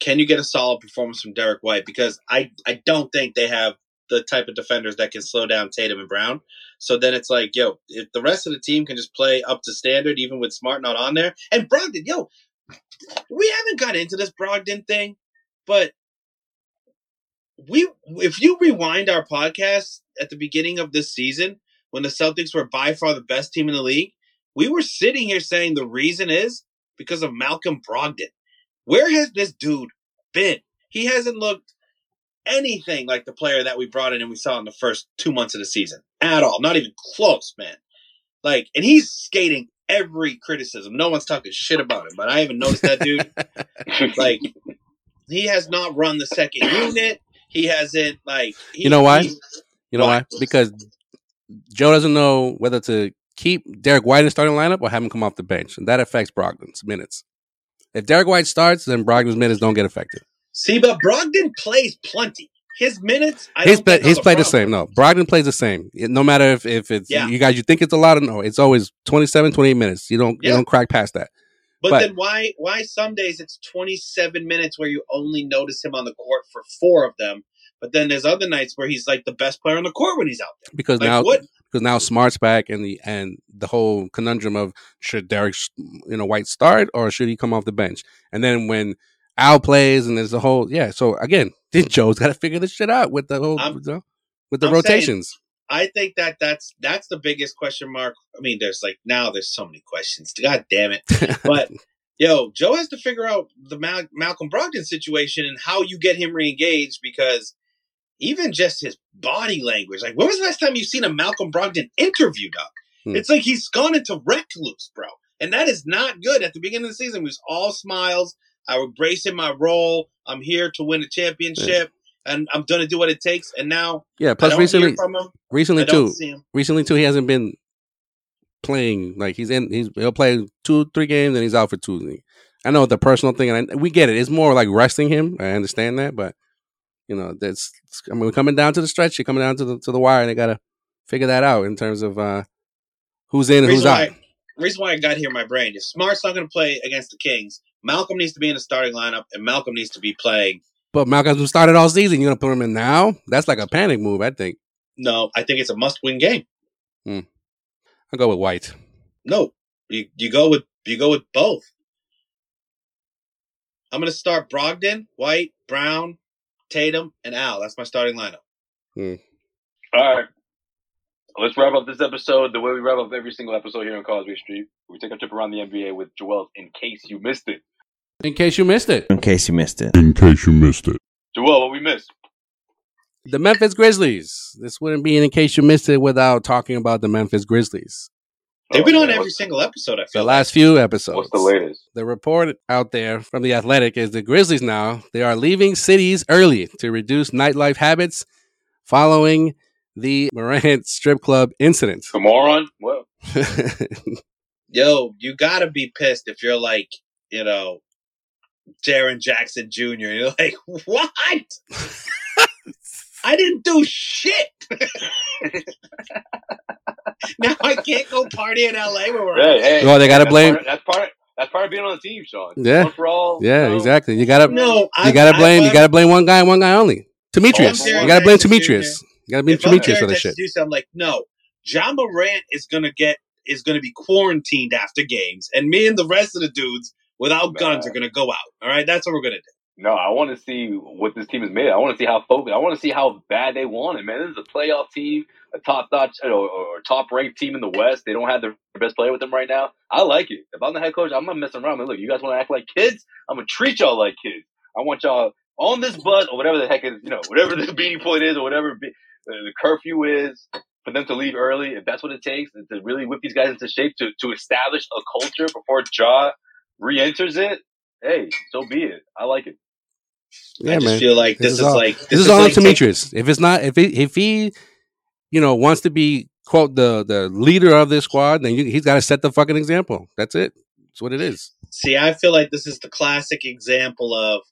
Can you get a solid performance from Derrick White? Because I I don't think they have the type of defenders that can slow down Tatum and Brown. So then it's like, yo, if the rest of the team can just play up to standard, even with Smart not on there, and Brogdon, yo, we haven't got into this Brogdon thing, but we if you rewind our podcast at the beginning of this season when the Celtics were by far the best team in the league, we were sitting here saying the reason is because of Malcolm Brogdon. Where has this dude been? He hasn't looked anything like the player that we brought in and we saw in the first two months of the season at all. Not even close, man. Like, and he's skating every criticism. No one's talking shit about him, but I haven't noticed that dude. like, he has not run the second unit. He hasn't like. He, You know why? You know why? Why? Because Joe doesn't know whether to keep Derrick White in the starting lineup or have him come off the bench, and that affects Brogdon's minutes. If Derrick White starts, then Brogdon's minutes don't get affected. See, but Brogdon plays plenty. His minutes, I he's play, he's played the same. No, Brogdon plays the same. It- No matter if, if it's Yeah. you guys, you think it's a lot of no, it's always 27, 28 minutes. You don't you don't crack past that. But, But- then why why some days it's 27 minutes where you only notice him on the court for four of them, but then there's other nights where he's like the best player on the court when he's out there. Because Like now what? because now Smart's back and the and the whole conundrum of should Derrick you know White start or should he come off the bench? And then when Al plays and there's a whole yeah. So again, Joe's got to figure this shit out with the whole I'm- you know, with the I'm saying- rotations. I think that that's that's the biggest question mark. I mean, there's like now there's so many questions. God damn it! But yo, Joe has to figure out the Mal- Malcolm Brogdon situation and how you get him reengaged because even just his body language. Like, when was the last time you seen a Malcolm Brogdon interview, Doc? Hmm. It's like he's gone into recluse, bro, and that is not good. At the beginning of the season, he was all smiles. I embrace in my role. I'm here to win a championship, and I'm gonna do what it takes. And now, Yeah. Plus, recently, hear from him. recently too, recently too, he hasn't been playing. Like he's in, he's he'll play two, three games, and he's out for two. I know the personal thing, and I, we get it. It's more like resting him. I understand that, but you know, that's. I mean, we're coming down to the stretch. You're coming down to the to the wire, and they gotta figure that out in terms of uh who's in and who's Reason out. why, reason why I got here in my brain is Smart's not going to play against the Kings. Malcolm needs to be in the starting lineup, and Malcolm needs to be playing. But Malcolm has been started all season. You're gonna put him in now? That's like a panic move. I think. No, I think it's a must-win game. Hmm. I'll go with White. No, you you go with you go with both. I'm going to start Brogdon, White, Brown, Tatum, and Al. That's my starting lineup. Hmm. All right. Let's wrap up this episode the way we wrap up every single episode here on Causeway Street. We take a trip around the NBA with Joel in case you missed it. In case you missed it, In case you missed it. In case you missed it. Joel, what we missed? the Memphis Grizzlies. This wouldn't be in case you missed it without talking about the Memphis Grizzlies. They've been Oh, on every single episode. I feel The feel last few episodes. What's the latest? The report out there from the Athletic is the Grizzlies now they are leaving cities early to reduce nightlife habits following the Morant strip club incident. The moron? What? yo, you gotta be pissed if you're like, you know, Jaren Jackson Jr. You're like, what? I didn't do shit. now I can't go party in LA where we're Hey, hey. Well, they gotta blame- Part, that's part. That's part of being on the team, Sean. Yeah. For all. yeah, you know. exactly. You gotta No, you I- gotta blame you I'm- gotta blame one guy and one guy only. Demetrius. Oh, you gotta blame Demetrius. You gotta blame if I'm Demetrius for Jaren this shit. Jr., I'm like, no, John Morant is gonna get is gonna be quarantined after games, and me and the rest of the dudes without guns are gonna go out. All right, that's what we're gonna do. No, I want to see what this team is made. of. I want to see how focused. I want to see how bad they want it, man. This is a playoff team, a top notch or, or top ranked team in the West. They don't have their best player with them right now. I like it. If I'm the head coach, I'm not messing around. Man, look, you guys want to act like kids? I'm gonna treat y'all like kids. I want y'all on this bus or whatever the heck is, you know, whatever the beating point is or whatever be, the curfew is for them to leave early. If that's what it takes to really whip these guys into shape to to establish a culture before Ja re-enters it. Hey, so be it. I like it. Yeah, I just man. feel like This this, is is, all- like This, is all like on Demetrius. If it's not, if he, if he, you know, wants to be quote the the leader of this squad, then you, he's got to set the fucking example. That's it. That's what it is. See, I feel like this is the classic example of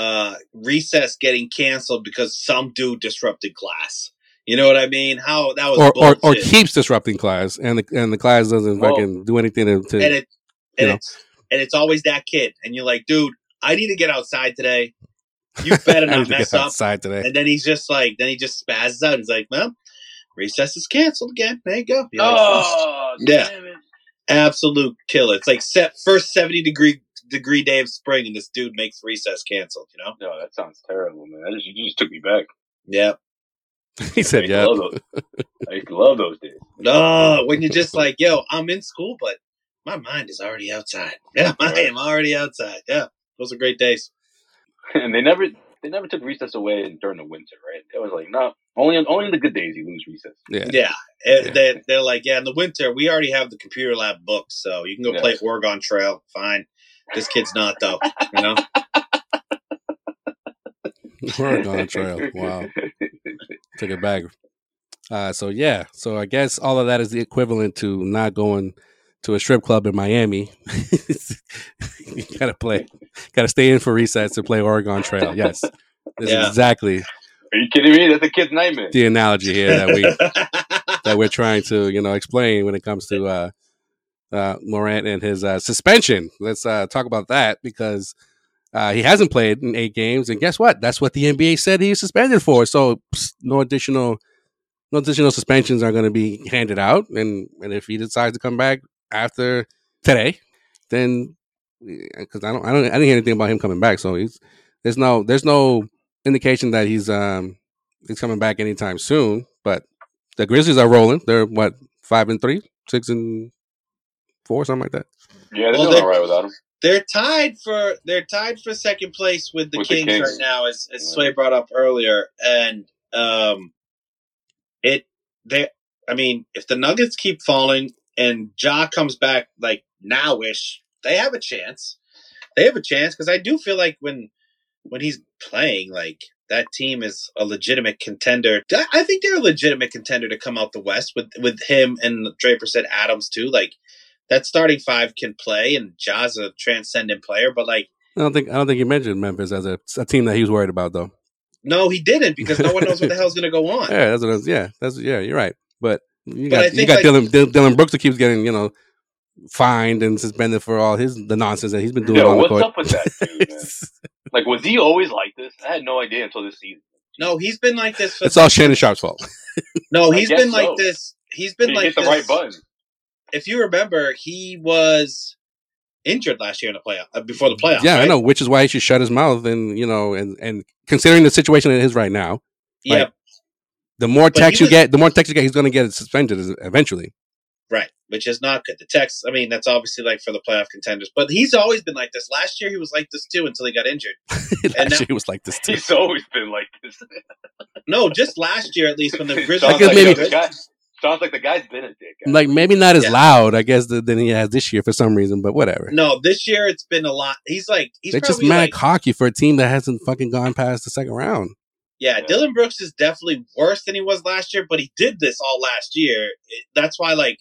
uh recess getting canceled because some dude disrupted class. You know what I mean? How that was Or, or or keeps disrupting class, and the and the class doesn't Well- fucking do anything to. to and it and know. it's and it's always that kid, and you're like, dude, I need to get outside today. You better I need not to mess get up. outside today. And then he's just like, then he just spazzes out. He's like, well, recess is canceled again. There you go. You're like, Oh, Yeah. it. absolute killer. It's like set first seventy degree degree day of spring, and this dude makes recess canceled. You know? No, that sounds terrible, man. That just, you just took me back. Yeah. he said, used "Yeah." love those. I used to love those days. No, when you're just like, yo, I'm in school, but my mind is already outside. Yeah, I am already outside. Yeah, those are great days. And they never they never took recess away during the winter, right? It was like, no, only on only on the good days you lose recess. Yeah. Yeah, Yeah. They, they're like, yeah, in the winter we already have the computer lab books, so you can go Yeah. play Oregon Trail. Fine. This kid's not though. You know? Oregon Trail. Wow. Took it back. Uh, so yeah, so I guess all of that is the equivalent to not going to a strip club in Miami. you gotta play, gotta stay in for resets to play Oregon Trail. Yes, this Yeah. is exactly Are you kidding me? That's a kid's nightmare. the analogy here that we that we're trying to you know explain when it comes to uh, uh, Morant and his uh, suspension. Let's uh, talk about that because uh, he hasn't played in eight games, and guess what? That's what the NBA said he suspended for. So no additional no additional suspensions are going to be handed out, and and if he decides to come back after today, then because I don't I don't I didn't hear anything about him coming back, so he's there's no there's no indication that he's um he's coming back anytime soon. But the Grizzlies are rolling. They're what five and three, six and four, something like that. Yeah, they're Well, doing they- all right without him. they're tied for they're tied for second place with the, With the Kings, Kings. right now, as, as Yeah. Sway brought up earlier, and um, it they. I mean, if the Nuggets keep falling and Ja comes back like nowish, they have a chance. they have a chance because I do feel like when when he's playing, like that team is a legitimate contender. I- I think they're a legitimate contender to come out the West with with him and Draper said Adams too. Like that starting five can play, and Ja's a transcendent player. But like, I don't think I don't think he mentioned Memphis as a, a team that he was worried about though. no, he didn't because no one knows what the hell's going to go on. Yeah, that's what I was, yeah, that's yeah, you're right. But you But I got you got like- Dillon Dillon Dillon Brooks who keeps getting you know fined and suspended for all his the nonsense that he's been doing Yo, on the what's court. up with that dude. Like, was he always like this? I had no idea until this season. No, he's been like this. For, it's all Shannon Sharpe's fault. no, he's guess been like this. He's been He like hit the this. right button. If you remember, he was injured last year in the playoff uh, before the playoffs. yeah, I know, which is why he should shut his mouth and you know and and considering the situation it is right now, Yeah, Like, the more But text you was- get, the more text you get, he's going to get suspended eventually. right. Which is not good. The text. I mean, that's obviously like for the playoff contenders. But he's always been like this. Last year, he was like this too until he got injured. Last now- year he was like this too. He's always been like this. No, just last year at least when the Grizzlies. sounds, guess like, maybe- the good. guy, sounds like the guy's been a dick. Like maybe not as Yeah. loud, I guess, than he has this year for some reason, but whatever. No, this year it's been a lot. He's like he's They're just probably mad like, cocky for a team that hasn't fucking gone past the second round. Yeah, Yeah. Dillon Brooks is definitely worse than he was last year, but he did this all last year. It- that's why, like,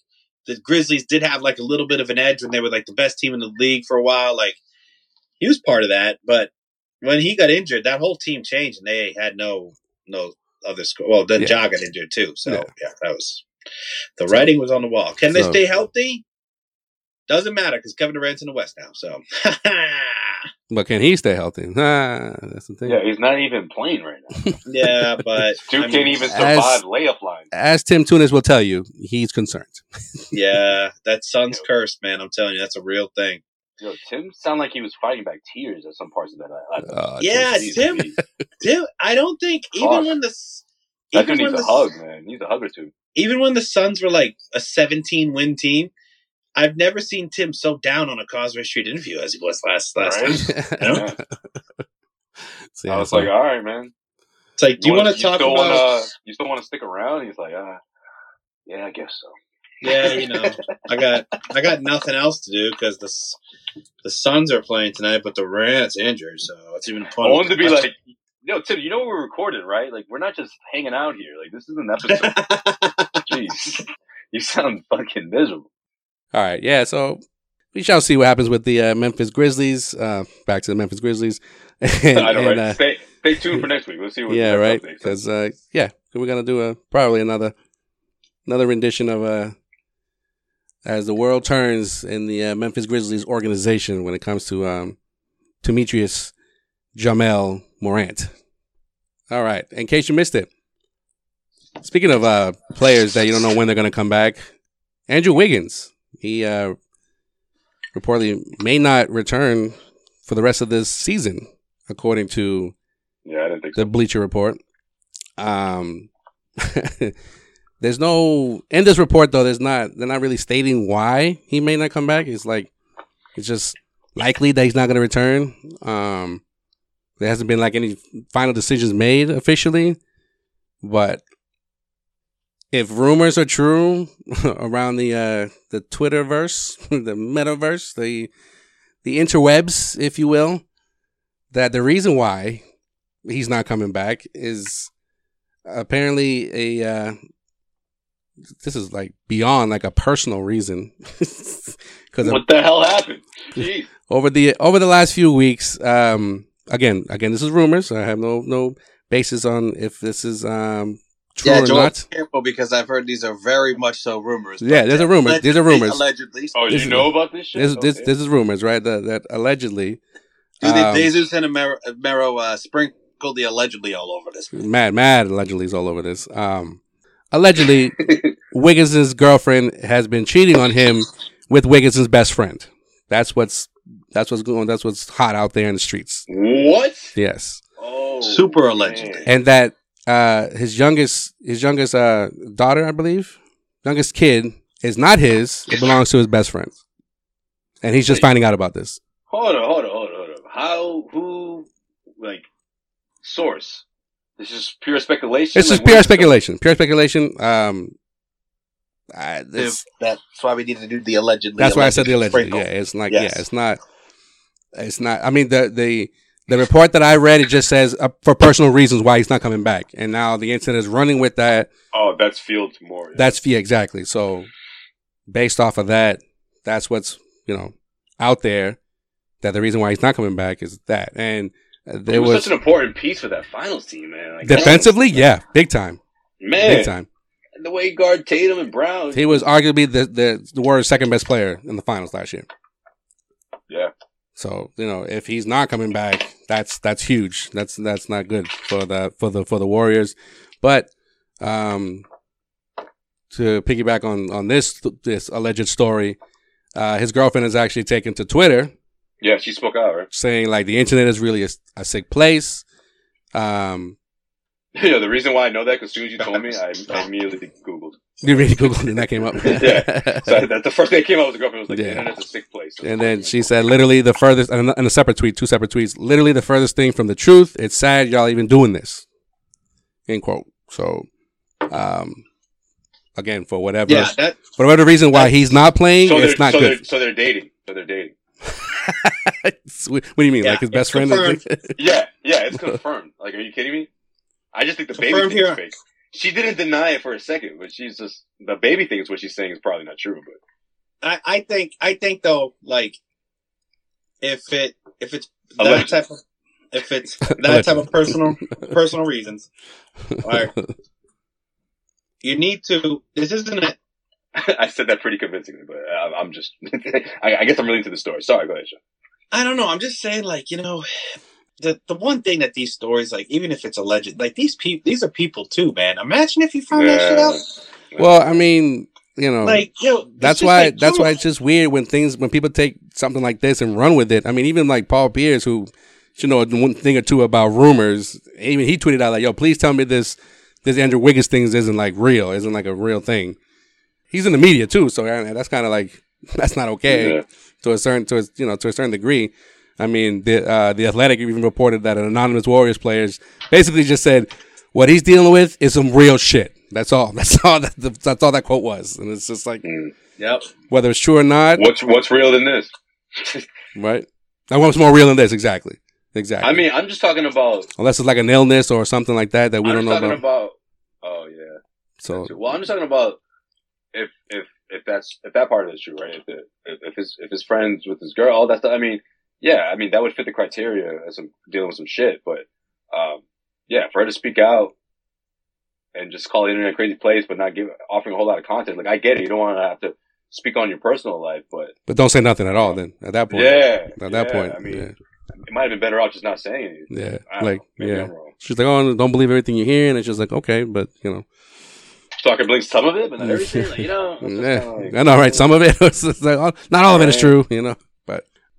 the Grizzlies did have like a little bit of an edge when they were like the best team in the league for a while. Like, he was part of that, but when he got injured, that whole team changed, and they had no no other score. Well, then Yeah. Ja got injured too, so Yeah. yeah, that was the writing was on the wall. Can they So- stay healthy? Doesn't matter because Kevin Durant's in the West now. So But can he stay healthy? Ah, that's the thing. Yeah, he's not even playing right now. yeah, but Dude I mean, can't even as- survive layup lines. As Tim Tunis will tell you, he's concerned. Yeah, that son's cursed, man. I'm telling you, that's a real thing. Yo, Tim sounded like he was fighting back tears at some parts of that. I, I, Uh, Yeah, Jeez, Tim. jeez. I don't think even Fuck. when the s- That even dude when needs the a hug, man. He needs a hug or two. Even when the Suns were like a 17 win team, I've never seen Tim so down on a Causeway Street interview as he was last last Right? time. Yeah. So, I was so- like, all right, man. It's like, do you, want to talk about? Wanna, you still want to stick around? He's like, uh, yeah, I guess so. Yeah, you know, I got I got nothing else to do because the S- the Suns are playing tonight, but the Rams injured, so it's even Fun I fun. wanted to be like, yo, Tim, you know we're recorded, right? Like, we're not just hanging out here. Like, this is an episode. Jeez, you sound fucking miserable. All right, yeah. So we shall see what happens with the uh, Memphis Grizzlies. Uh, back to the Memphis Grizzlies. And, I know, right? and, uh, stay, stay tuned for next week. We'll see what. yeah, right. Because uh, yeah, we're gonna do a probably another another rendition of uh as the world turns in the uh, Memphis Grizzlies organization when it comes to um Temetrius Jamel Morant. All right, in case you missed it, speaking of uh players that you don't know when they're gonna come back, Andrew Wiggins he uh reportedly may not return for the rest of this season, according to Yeah, I didn't think so. the Bleacher Report. Um, there's no in this report though. There's not. They're not really stating why he may not come back. It's like it's just likely that he's not going to return. Um, there hasn't been like any final decisions made officially, but if rumors are true around the uh, the Twitterverse, the metaverse, the the interwebs, if you will, that the reason why he's not coming back is apparently a uh, this is like beyond like a personal reason because What the hell happened? Jeez. over the over the last few weeks um again again this is rumors i have no no basis on if this is um true Yeah, or Joel, not careful because I've heard these are very much so rumors. Yeah, but, there's a uh, rumor. These are rumors. Allegedly. Oh, This you is- know about this shit? this this Okay. this is rumors right that that allegedly Dude, um, Jesus and Mero, Mero uh, sprinkled the allegedly all over this. mad mad allegedly is all over this um allegedly Wiggins' girlfriend has been cheating on him with Wiggins' best friend. That's what's that's what's going. That's what's hot out there in the streets. what? Yes, Oh, Super man. allegedly. and that uh, his youngest his youngest uh, daughter, I believe, youngest kid is not his. It belongs to his best friend, and he's just Wait. finding out about this. Hold on, hold on, hold on, hold on. How? Who? Like source? This is pure speculation. It's Like, just pure speculation. Pure speculation. Um, I, this, That's why we need to do the allegedly. That's why I said the allegedly. sprinkle. Yeah, it's like Yes. yeah, it's not. It's not. I mean, the the the report that I read it just says uh, for personal reasons why he's not coming back, and now the incident is running with that. Oh, that's Fields more. yeah. That's yeah, exactly. So based off of that, that's what's you know out there. That the reason why he's not coming back is that, and uh, He there was, was such an important piece for that finals team, man. Like, defensively, yeah, big time, man, big time. the way he guarded Tatum and Brown. He was arguably the the, the Warriors' second best player in the finals last year. Yeah, So you know, if he's not coming back, that's that's huge. That's that's not good for the for the for the Warriors. But um, to piggyback on on this this alleged story, uh, his girlfriend has actually taken to Twitter yeah, she spoke out, right? saying like the internet is really a, a sick place. Um, You know, the reason why I know that because as soon as you told me, I, I immediately Googled. You really googled and that came up. Yeah. So that the first thing that came up was the girlfriend was like, Yeah. the internet's a sick place. And then she said, literally the furthest, and a separate tweet, two separate tweets, literally the furthest thing from the truth. It's sad y'all even doing this. End quote. So, um, again, for whatever, Yeah, that for whatever reason why he's not playing, so it's not so good. They're, so they're dating. So they're dating. what do you mean? Yeah, like his best it's friend? confirmed. Yeah, yeah, it's confirmed. like, are you kidding me? I just think the baby Confirmed thing is here. fake. She didn't deny it for a second, but she's just the baby thing is what she's saying is probably not true. But I, I think I think though, like if it if it's that Allegedly. type of if it's that type of personal personal reasons, Alright. you need to. This isn't it. I said that pretty convincingly. But I'm, I'm just, I, I guess I'm really into the story. Sorry, go ahead, Sean. I don't know. I'm just saying, like you know, the the one thing that these stories, like even if it's alleged, like these people, these are people too, man. Imagine if you found that shit out. well, I mean, you know, Like yo, that's why like, that's yo, why it's just weird when things when people take something like this and run with it. I mean, even like Paul Pierce, who you know one thing or two about rumors, even he tweeted out like, "Yo, please tell me this this Andrew Wiggins thing isn't like real, isn't like a real thing." He's in the media too, so that's kind of like that's not okay Yeah. to a certain to a, you know to a certain degree. I mean, the uh, the Athletic even reported that an anonymous Warriors players basically just said what he's dealing with is some real shit. That's all. That's all. That, that's all that quote was, and it's just like Yep. whether it's true or not, What's what's real than this? right? Now, what's more real than this? Exactly. Exactly. I mean, I'm just talking about. unless it's like an illness or something like that that we I'm don't know talking about. about. Oh yeah. So Well, I'm just talking about if if if that's if that part of it is true, right? If the, if, if his if his friends with his girl, all that stuff. I mean, yeah, I mean that would fit the criteria as some dealing with some shit. But um, yeah, for her to speak out and just call the internet a crazy place, but not give offering a whole lot of content. Like I get it, you don't want to have to speak on your personal life, but but don't say nothing at all. Then at that point, yeah, at that yeah, point, I mean, yeah, it might have been better off just not saying anything. yeah, like know. Yeah. She's like, oh, don't believe everything you hear, and it's just like, okay, but you know, So I can believe some of it, but not everything. Like, you know, yeah, like- I know, right? Some of it, it's like, oh, not all of it is true, you know.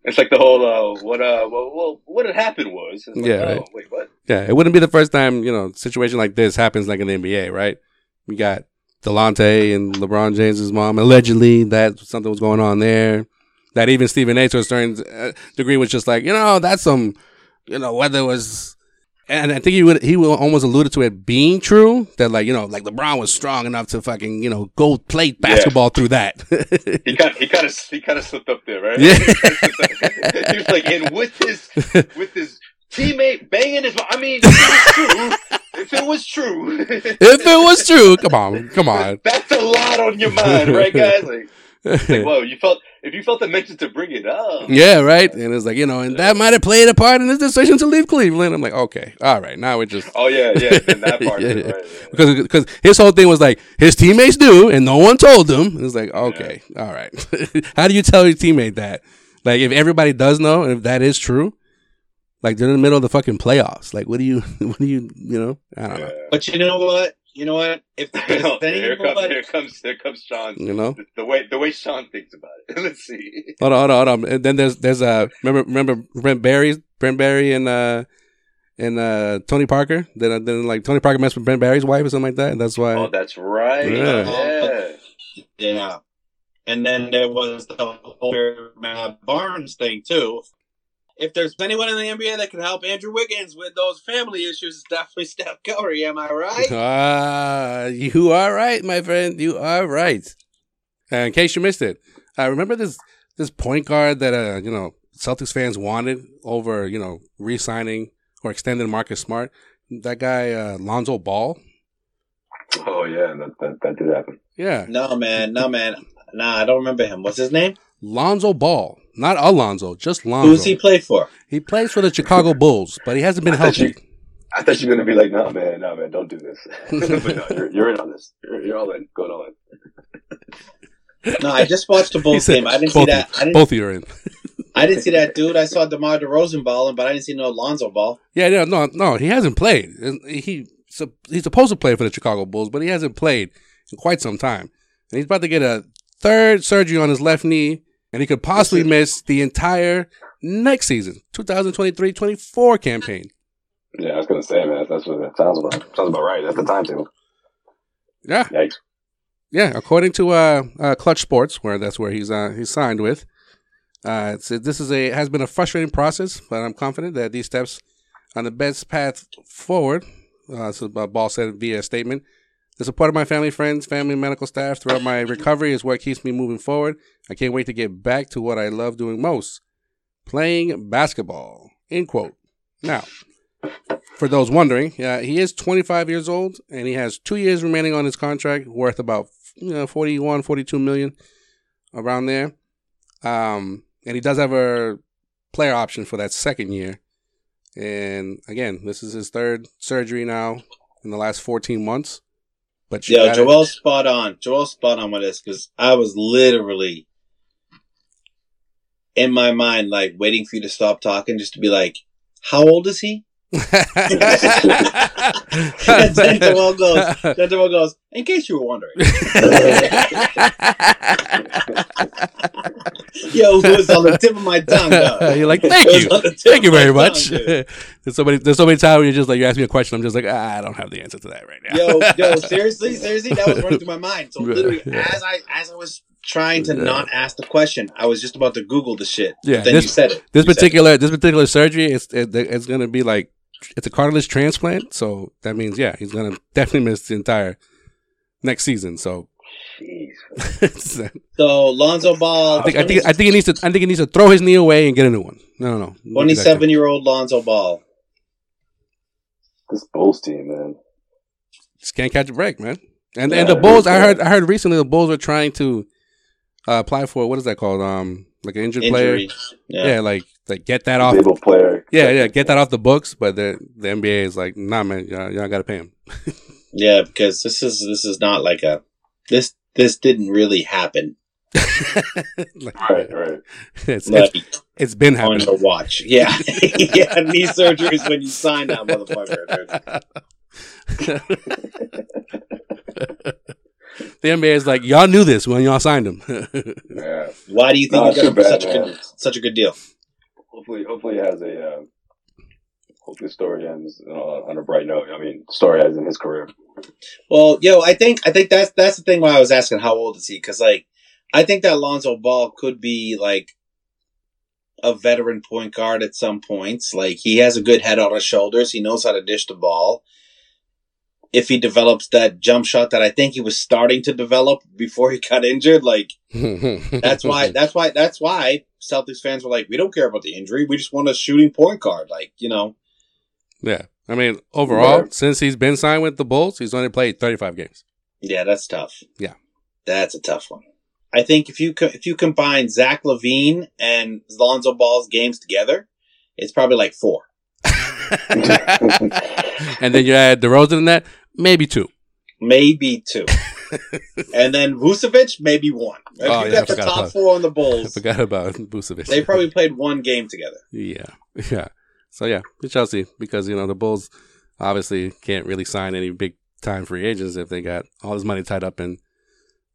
It's like the whole uh, what uh, well, well, what had happened was, like, Yeah, oh, right. wait, what? yeah, it wouldn't be the first time, you know, situation like this happens like in the NBA, right? We got Delonte and LeBron James's mom allegedly that something was going on there. That even Stephen A. to a certain uh, degree was just like, you know, that's some, you know, whether it was, and I think he would he would almost alluded to it being true that like you know like LeBron was strong enough to fucking you know go play basketball through that. He kind, he kind of, he kind of slipped up there, right? Yeah. he was like, and with his, with his teammate banging his. I mean, if it was true, if it was true, if it was true, come on, come on. that's a lot on your mind, right, guys? Like, like, whoa, you felt if you felt the mention to bring it up. Yeah, right. And it's like you know, and that might have played a part in his decision to leave Cleveland. I'm like, okay, all right, now we're just Oh yeah, yeah, that part, Yeah, of yeah. right? yeah. because because his whole thing was like his teammates do, and no one told him. It's like, okay, all right. How do you tell your teammate that? Like, if everybody does know, and if that is true, like they're in the middle of the fucking playoffs. Like, what do you, what do you, you know? I don't know. But you know what? You know what? If, if here comes, anybody, here comes, here comes Sean. You know. The, the way, the way Sean thinks about it. Let's see. Hold on, hold on, hold on. And then there's there's uh remember remember Brent Barry, Brent Barry and uh and uh Tony Parker. Then then like Tony Parker messed with Brent Barry's wife or something like that. And that's why. Oh, that's right. Yeah. Yeah. yeah. And then there was the whole Matt Barnes thing too. If there's anyone in the NBA that can help Andrew Wiggins with those family issues, it's definitely Steph Curry. Am I right? Ah, you are right, my friend. You are right. Uh, in case you missed it, uh, remember this this point guard that uh you know Celtics fans wanted over, you know, re-signing or extending Marcus Smart. That guy, uh, Lonzo Ball. Oh yeah, that that, that did happen. Yeah, No man, no man. Nah, I don't remember him. What's his name? Lonzo Ball, not Alonzo, just Lonzo. Who's he play for? He plays for the Chicago Bulls, but he hasn't been I thought healthy. I thought you were gonna be like, no man, no man, don't do this. but no, you're, you're in on this. You're, you're all in. Going all in. No, I just watched the Bulls said game. I didn't see that. I didn't. both of you are in. I didn't see that dude. I saw DeMar DeRozan balling, but I didn't see no Lonzo ball. Yeah, no, no, no. He hasn't played. He so he's supposed to play for the Chicago Bulls, but he hasn't played in quite some time. And he's about to get a third surgery on his left knee, and he could possibly miss the entire next season, 2023-24 campaign. Yeah, I was gonna say, man, that's what that sounds about. Sounds about right. That's the timetable. Yeah, Yikes. yeah. According to uh, uh, Clutch Sports, where that's where he's uh, he's signed with. Uh, this is a has been a frustrating process, but I'm confident that these steps on the best path forward. Uh, so uh, Ball said via a statement. The support of my family, friends, family, medical staff throughout my recovery is what keeps me moving forward. I can't wait to get back to what I love doing most, playing basketball. End quote. Now, for those wondering, uh, he is 25 years old and he has two years remaining on his contract, worth about you know 41, 42 million, around there. Um, and he does have a player option for that second year. And again, this is his third surgery now in the last 14 months. But you Yeah, gotta- Joel's spot on. Joel's spot on with this because I was literally in my mind, like waiting for you to stop talking, just to be like, "How old is he?" and then Joel goes, then Joel goes, in case you were wondering. Yo, it was on the tip of my tongue. Though. You're like, thank you, on the tip thank you very much. there's so many, there's so many times where you're just like, you ask me a question, I'm just like, ah, I don't have the answer to that right now. Yo, yo, seriously, seriously, that was running through my mind. So literally, Yeah. as I as I was trying to Yeah. not ask the question, I was just about to Google the shit. Yeah, then this- you said it. this You it. particular this particular surgery it's it, it's going to be like it's a cartilage transplant so that means yeah he's going to definitely miss the entire next season so So Lonzo Ball, think I think I think he needs to I think he needs to throw his knee away and get a new one no no no twenty-seven year old Lonzo Ball. This Bulls team, man. just can't catch a break man and and the Bulls I heard I heard recently the Bulls are trying to uh, apply for what is that called um like an injured Injury. player Yeah. yeah. like like get that off Disabled player. yeah yeah get that off the books but the the NBA is like nah man y'all, y'all got to pay him yeah, because this is this is not like a this this didn't really happen. Like, Right, right. it's, Like it's it's been on happening your watch. Yeah, yeah. Knee surgeries when you sign that motherfucker. Dude. the NBA is like, y'all knew this when y'all signed him. Yeah. Why do you think No, you got him for such a good such a good deal? Hopefully, hopefully, it has a. Uh, hopefully, the story ends on a bright note. I mean, story as in his career. Well, yo, I think I think that's that's the thing why I was asking how old is he? Because like, I think that Lonzo Ball could be like a veteran point guard at some points. Like he has a good head on his shoulders. He knows how to dish the ball. If he develops that jump shot that I think he was starting to develop before he got injured, like that's why that's why that's why Celtics fans were like, we don't care about the injury. We just want a shooting point guard. Like you know, Yeah, I mean, overall, since he's been signed with the Bulls, he's only played 35 games. Yeah, that's tough. Yeah. that's a tough one. I think if you co- if you combine Zach LaVine and Lonzo Ball's games together, it's probably like four. and then you add DeRozan in that, maybe two. maybe two, and then Vucevic maybe one. If Oh, you yeah, I got the top four on the I Bulls, forgot about Vucevic. they probably played one game together. yeah, yeah. So yeah, Chelsea because you know the Bulls obviously can't really sign any big time free agents if they got all this money tied up in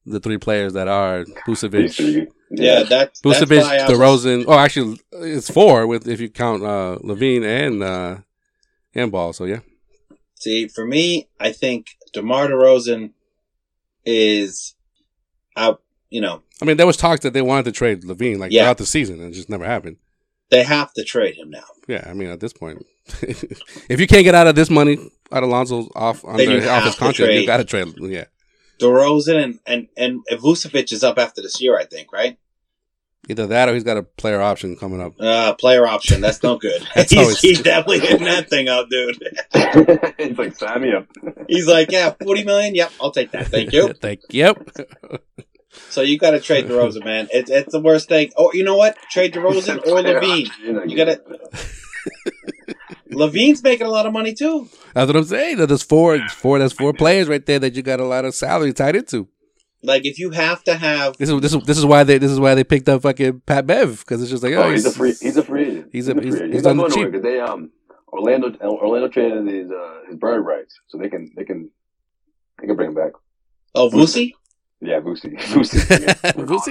the three players that are These Vucevic, three- Yeah, that's that's Vucevic, was- DeRozan. Oh, actually, it's four with if you count uh, LaVine and uh, and Ball. So yeah, See, for me, I think DeMar DeRozan is out. You know, I mean there was talks that they wanted to trade LaVine like Yeah. throughout the season, and it just never happened. They have to trade him now. Yeah, I mean at this point, if you can't get out of this money out of Lonzo's off under you off his contract, trade. you got to trade. Yeah, DeRozan and and and Vucevic is up after this year, I think, right? Either that or he's got a player option coming up. Uh, player option. That's no good. That's he's, always- he's definitely hitting that thing up, dude. He's like, sign me up. He's like, yeah, 40 million. Yep, I'll take that. Thank you. Thank you. yep. So you got to trade DeRozan, man. It's it's the worst thing. Oh, you know what? Trade DeRozan or LaVine. You gotta- LaVine's making a lot of money too. That's what I'm saying. There's four, four. There's four players right there that you got a lot of salary tied into. Like if you have to have, This is this is this is why they this is why they picked up fucking Pat Bev because it's just like oh, Oh, he's a free. He's a free agent. He's a- free he's- agent. he's not on the cheap. because they um Orlando Orlando traded his uh, his bird rights, so they can they can they can bring him back. oh Vusi. Yeah, Vusi. Vusi. Yeah. we'll.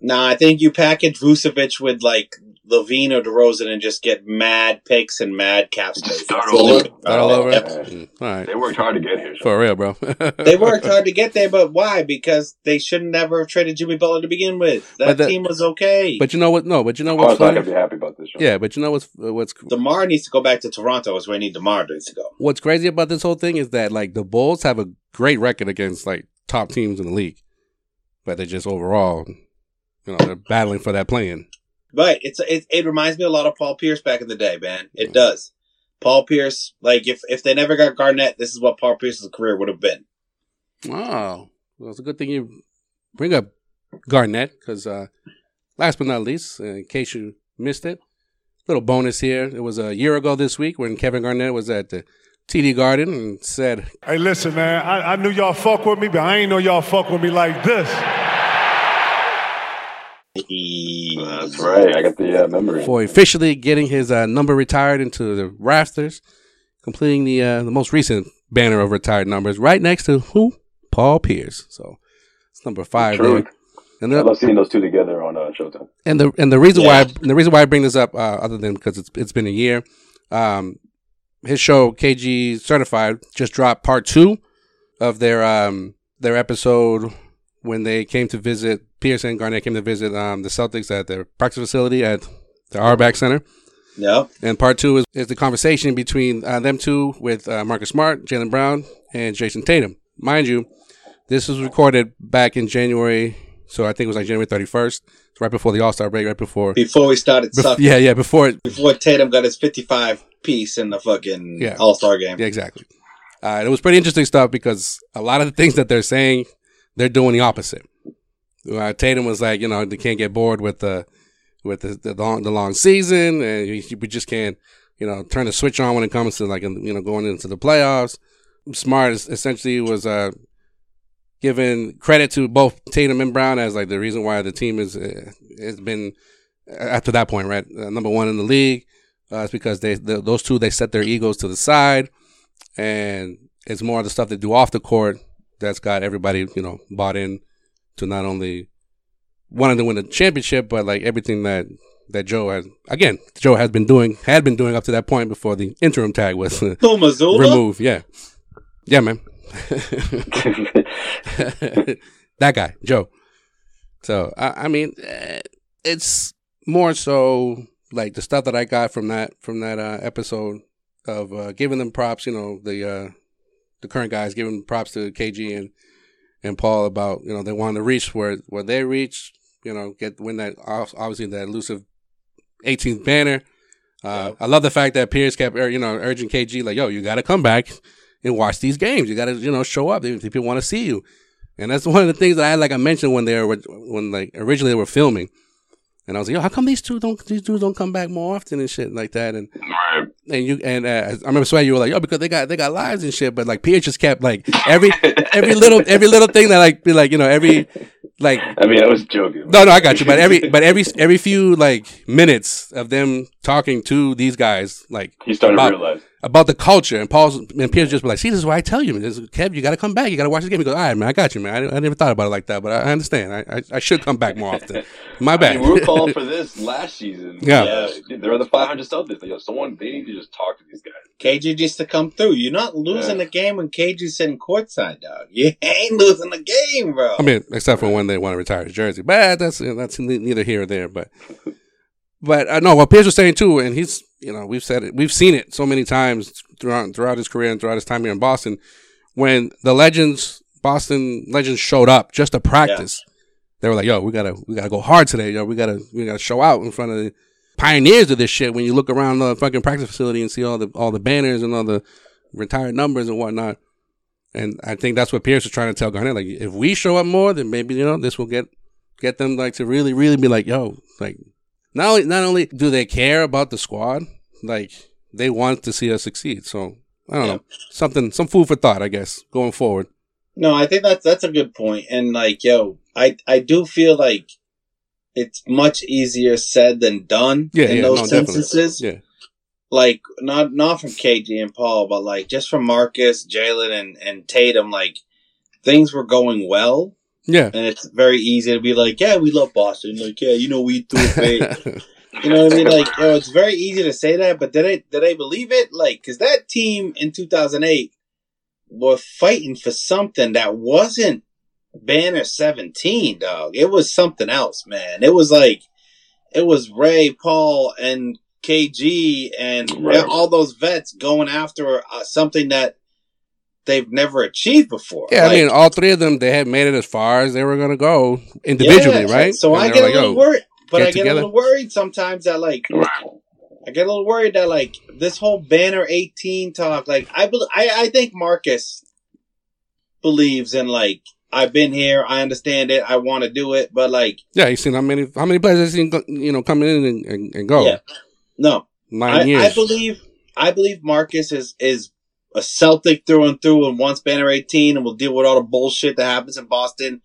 Nah, I think you package Vucevic with like LaVine or DeRozan and just get mad picks and mad cap space. Start That's what over. they- Start all over. Yep. Mm, all right, They worked hard to get here. So. for real, bro. They worked hard to get there, but why? Because they should never have traded Jimmy Butler to begin with. That But the- team was okay. But you know what? No, but you know Carl's what's not funny? gonna be happy about this. Show. Yeah, but you know what's what's cool? DeMar needs to go back to Toronto. Is where I need DeMar needs to go. what's crazy about this whole thing is that like the Bulls have a great record against like top teams in the league, but they just overall, you know, they're battling for that play-in. But it's it, it reminds me a lot of Paul Pierce back in the day, man. It does. Paul Pierce, like if if they never got Garnett, this is what Paul Pierce's career would have been. Wow, well, it's a good thing you bring up Garnett because uh, last but not least, uh, in case you missed it, little bonus here. It was a year ago this week when Kevin Garnett was at the TD Garden and said, Hey, listen, man. I, I knew y'all fuck with me, but I ain't know y'all fuck with me like this. That's right. I got the uh, memory. for officially getting his uh, number retired into the rafters, completing the uh, the most recent banner of retired numbers right next to who? Paul Pierce. So it's number five Truth. there. And I love seeing those two together on uh, Showtime. and the and the reason why I, the reason why I bring this up, uh, other than because it's it's been a year, um, his show KG Certified just dropped part two of their um their episode when they came to visit Pierce and Garnett came to visit um the Celtics at their practice facility at the Auerbach Center. Yeah. And part two is, is the conversation between uh, them two with uh, Marcus Smart, Jaylen Brown, and Jayson Tatum. Mind you, this was recorded back in January, so I think it was like January 31st, right before the All Star break, right before. Before we started sucking. yeah, yeah, before. Before Tatum got his fifty-five piece in the fucking Yeah. All Star game. Yeah, exactly. Uh, it was pretty interesting stuff because a lot of the things that they're saying, they're doing the opposite. Uh, Tatum was like, you know, they can't get bored with the with the, the long the long season, and you, we just can't, you know, turn the switch on when it comes to like you know going into the playoffs. Smart essentially was uh, giving credit to both Tatum and Brown as like the reason why the team is uh, has been uh, after that point right uh, number one in the league. Uh, it's because they the, those two they set their egos to the side, and it's more of the stuff they do off the court that's got everybody you know bought in to not only wanting to win the championship, but like everything that that Joe has again Joe has been doing had been doing up to that point before the interim tag was uh, removed. Yeah, yeah, man. that guy, Joe. So I, I mean, eh, it's more so like the stuff that I got from that from that uh, episode of uh, giving them props. You know, the uh, the current guys giving props to KG and and Paul about you know they want to reach where where they reach. You know, get win that obviously that elusive 18th banner. Uh, I love the fact that Pierce kept you know urging KG like, "Yo, you got to come back and watch these games. You got to you know show up. If People want to see you." And that's one of the things that I like I mentioned when they were when like originally they were filming, and I was like, "Yo, how come these two don't these dudes don't come back more often and shit like that?" And right. and you and uh, I remember Sway, you were like, "Yo, because they got they got lives and shit," but like Pierce just kept like every every little every little thing that like be like you know every like I mean, I was joking. no, no, I got you. But every, but every, every few like minutes of them talking to these guys, like He's starting about, to realize. About the culture, and Paul's and Pierce just be like, "See, this is why I tell you, man. This is, Kev, you got to come back. You got to watch this game." He goes, "All right, man, I got you, man. I, I never thought about it like that, but I, I understand. I, I, I should come back more often. My I bad." mean, we were calling for this last season. Yeah. Uh, they're the 500 Celtics. Like, yo, someone, they need to just talk to these guys. KG needs to come through. You're not losing Yeah. the game when KG's sitting courtside, dog. You ain't losing the game, bro. I mean, except for when they want to retire his jersey, but that's that's ne- neither here or there. But but I know what Pierce was saying too, and he's you know we've said it, we've seen it so many times throughout throughout his career and throughout his time here in Boston, when the legends, Boston legends showed up just to practice, they were like, "Yo, we gotta we gotta go hard today. Yo, we gotta we gotta show out in front of the pioneers of this shit." When you look around the fucking practice facility and see all the all the banners and all the retired numbers and whatnot, and I think that's what Pierce was trying to tell Garnett. Like, if we show up more, then maybe you know this will get get them like to really really be like, "Yo, like." Not only, not only do they care about the squad, like they want to see us succeed. So I don't Yeah. know, something, some food for thought, I guess, going forward. No, I think that's that's a good point. And like, yo, I I do feel like it's much easier said than done Yeah, in yeah, those no, definitely. Yeah, Like not not from KG and Paul, but like just from Marcus, Jaylen, and and Tatum. Like things were going well, yeah. and it's very easy to be like, yeah, we love Boston. Like, yeah, you know, we do it big. You know what I mean? Like, yo, it's very easy to say that, but did I did I believe it? Like, because that team in 2008 were fighting for something that wasn't Banner 17, dog. It was something else, man. It was like, it was Ray, Paul, and KG, and Right. all those vets going after uh, something that they've never achieved before. yeah, I mean, all three of them, they had made it as far as they were gonna go individually, yeah, right? So And I get were a little "Yo, worried, but get I get together." a little worried sometimes that like I get a little worried that like this whole banner 18 talk, like I bel I, I think Marcus believes in like I've been here, I understand it, I want to do it, but like Yeah, you seen how many how many players seen you know coming in and, and, and go yeah, no, nine I, years. I believe I believe Marcus is is a Celtic through and through and wants banner 18 and will deal with all the bullshit that happens in Boston.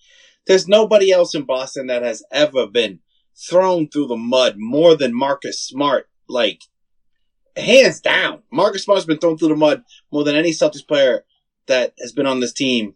There's nobody else in Boston that has ever been thrown through the mud more than Marcus Smart. Like hands down, Marcus Smart's been thrown through the mud more than any Celtics player that has been on this team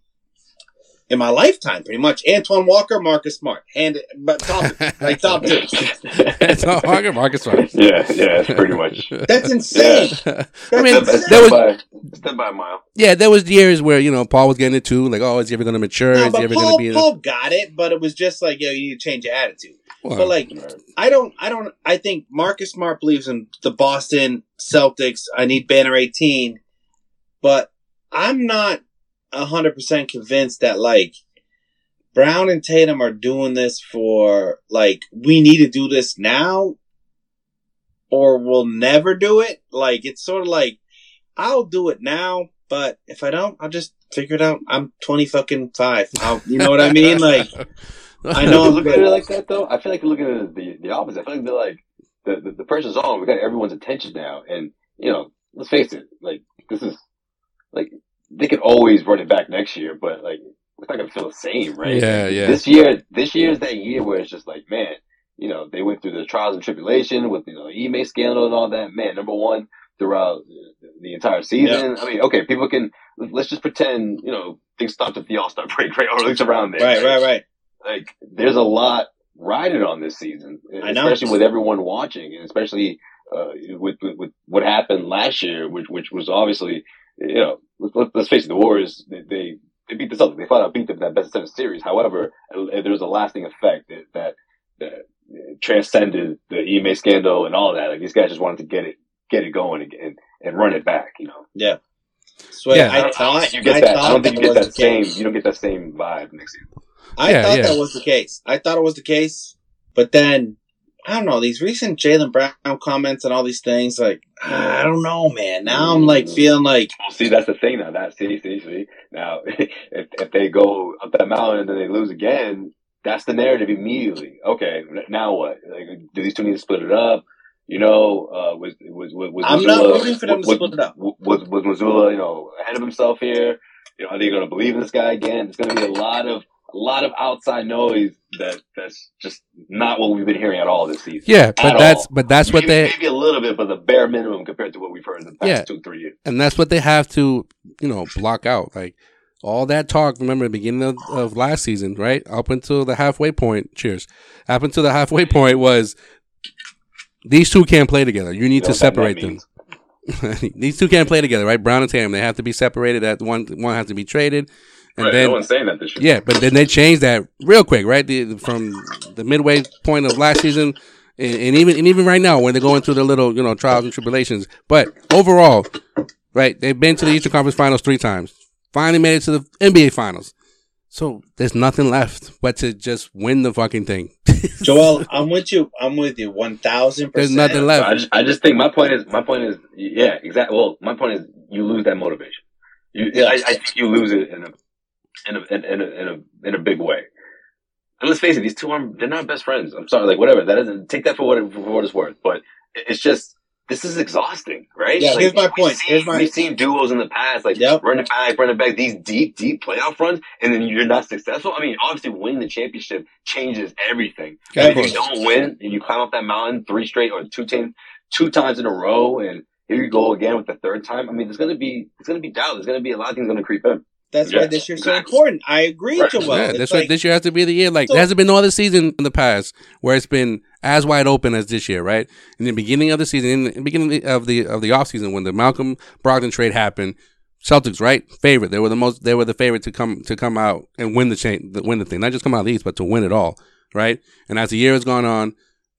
in my lifetime, pretty much. Antoine Walker, Marcus Smart, hand but top like top two. it's not Marcus Marcus Smart. Yeah, yeah, it's pretty much. That's insane. I mean, That's there was by, step by a mile. yeah, there was the years where you know Paul was getting it too, like, oh, is he ever gonna mature? No, is he ever gonna be? in Paul got it, but it was just like, yo, you need to change your attitude. Well, But like, I don't, I don't, I think Marcus Smart believes in the Boston Celtics. I need banner 18, but I'm not hundred percent convinced that like Brown and Tatum are doing this for like, we need to do this now or we'll never do it. Like, it's sort of like, I'll do it now, but if I don't, I'll just figure it out. I'm 20 fucking five. I'll, you know what I mean? Like, I know I'm looking at it like that though. I feel like you're looking at it the the opposite. I feel like they're like the, the the pressure's on. We got everyone's attention now, and you know, let's face it. Like this is like they could always run it back next year, but like it's not gonna feel the same, right? Yeah, yeah. This year, this year is that year where it's just like, man, you know, they went through the trials and tribulation with you know the Ime scandal and all that. Man, number one throughout the, the entire season. I mean, okay, people can let's just pretend you know things stopped at the All Star break, right, or at least around there, right, right, right. like there's a lot riding on this season, I know. especially with everyone watching, and especially uh, with, with with what happened last year, which which was obviously you know let, let's face it, the Warriors they they, they beat the Celtics, they flat out beat them in that best of seven series. However, uh, there was a lasting effect that that, that transcended the Ime scandal and all that. Like these guys just wanted to get it get it going and and, and run it back, you know. Yeah. So Yeah. I I thought, think you get I that. I thought don't think you get that same. case. You don't get that same vibe next season. I Yeah, thought yeah. that was the case. I thought it was the case, but then I don't know these recent Jaylen Brown comments and all these things. Like I don't know, man. Now I'm like feeling like Well, see, that's the thing now. That see, see, see. Now, if if they go up that mountain and then they lose again, that's the narrative immediately. Okay, now what? Like, do these two need to split it up? You know, uh, was was was, was I'm not Mazzulla- rooting for them to was, split it up. Was was Mazzulla, you know, ahead of himself here? You know, are they going to believe in this guy again? It's going to be a lot of a lot of outside noise that that's just not what we've been hearing at all this season. yeah, but that's all. but that's what they maybe a little bit, but the bare minimum compared to what we've heard in the past Yeah. two three years. and that's what they have to you know block out. Like all that talk remember the beginning of, of last season right? Up until the halfway point cheers. Up until the halfway point was these two can't play together. You need You know to separate them. These two can't play together right? Brown and tatum they have to be separated. That one one has to be traded and Right, then no one's saying that this year. yeah, but then they changed that real quick, right? The, from the midway point of last season, and, and even and even right now when they're going through the little you know trials and tribulations. But overall, right, they've been to the Eastern Conference Finals three times. Finally made it to the NBA Finals. So there's nothing left but to just win the fucking thing. Joel, I'm with you. I'm with you. One thousand percent. There's nothing left. I just, I just think my point is my point is yeah exactly. Well, my point is you lose that motivation. You, I, I think you lose it in a in a in, in a in a in a big way. And let's face it, these two are they're not best friends. I'm sorry, like whatever. That doesn't take that for what it, for what it's worth. But it's just this is exhausting, right? Yeah, Like, here's my point. seen- Here's my- we've seen duos in the past, like Yep. running back, running back, these deep, deep playoff runs, and then you're not successful. I mean, obviously, winning the championship changes everything. Of if you don't win and you climb up that mountain three straight or two times, two times in a row, and here you go again with the third time. I mean, there's gonna be there's gonna be doubt. There's gonna be a lot of things gonna creep in. That's Yeah, why this year's so important. I agree, Right. Joel. yeah, It's that's why like- this year has to be the year. Like So- there hasn't been no other season in the past where it's been as wide open as this year, right? In the beginning of the season, in the beginning of the of the offseason, when the Malcolm Brogdon trade happened, Celtics, right, favorite. They were the most. They were the favorite to come to come out and win the chain, win the thing, not just come out of the East, but to win it all, right? And as the year has gone on,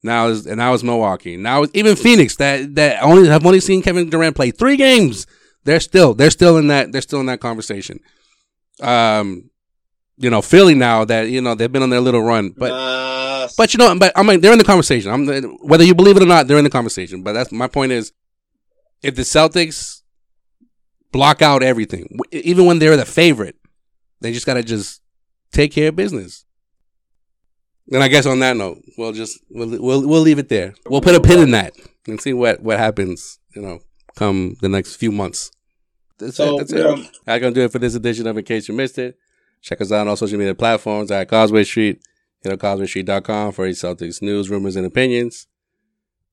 now is and now it's Milwaukee. Now it's even Phoenix that that only have only seen Kevin Durant play three games. They're still they're still in that they're still in that conversation. Um, you know, Philly now that you know they've been on their little run, but Uh, but you know, but I mean, they're in the conversation. I'm whether you believe it or not, they're in the conversation. But that's my point is, if the Celtics block out everything, w- even when they're the favorite, they just gotta just take care of business. And I guess on that note, we'll just we'll we'll we'll leave it there. We'll put a pin in that and see what what happens. You know, come the next few months. That's So, it. That's it. um, I'm gonna do it for this edition of In Case You Missed It. Check us out on all social media platforms at Causeway Street. Hit up causewaystreet.com for any Celtics news, rumors, and opinions.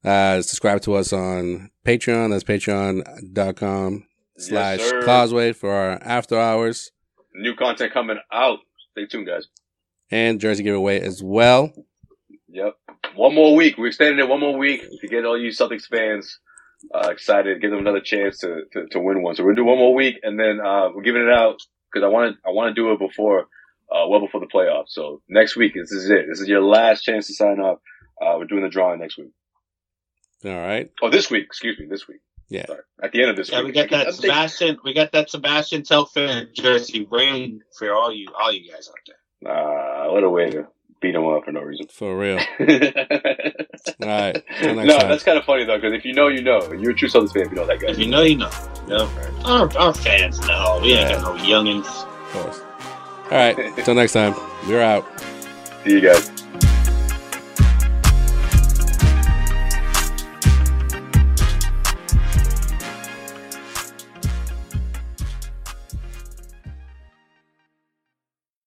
Uh, subscribe to us on Patreon. That's patreon.com slash sir. Causeway for our after hours New content coming out. Stay tuned, guys. and jersey giveaway as well. Yep. One more week. We're extending it one more week to get all you Celtics fans uh, excited, give them another chance to, to, to win one. So we're gonna do one more week, and then uh, we're giving it out because I want to I want to do it before uh, well before the playoffs. So next week, this is it. This is your last chance to sign up. Uh, we're doing the drawing next week. All right. Oh, this week. Excuse me. This week. Yeah. Sorry. At the end of this Yeah, we got that I'm Sebastian. We got that Sebastian Telfair jersey ring for all you, all you guys out there. Ah, what a way to beat them up for no reason. For real. All right. No, time. that's kind of funny though, because if you know, you know. You're a true Celtics fan if you know that guy. If you know, you know. Yep. Our, our fans know. We ain't got no youngins. Of course. All right. Till next time. We're out. See you guys.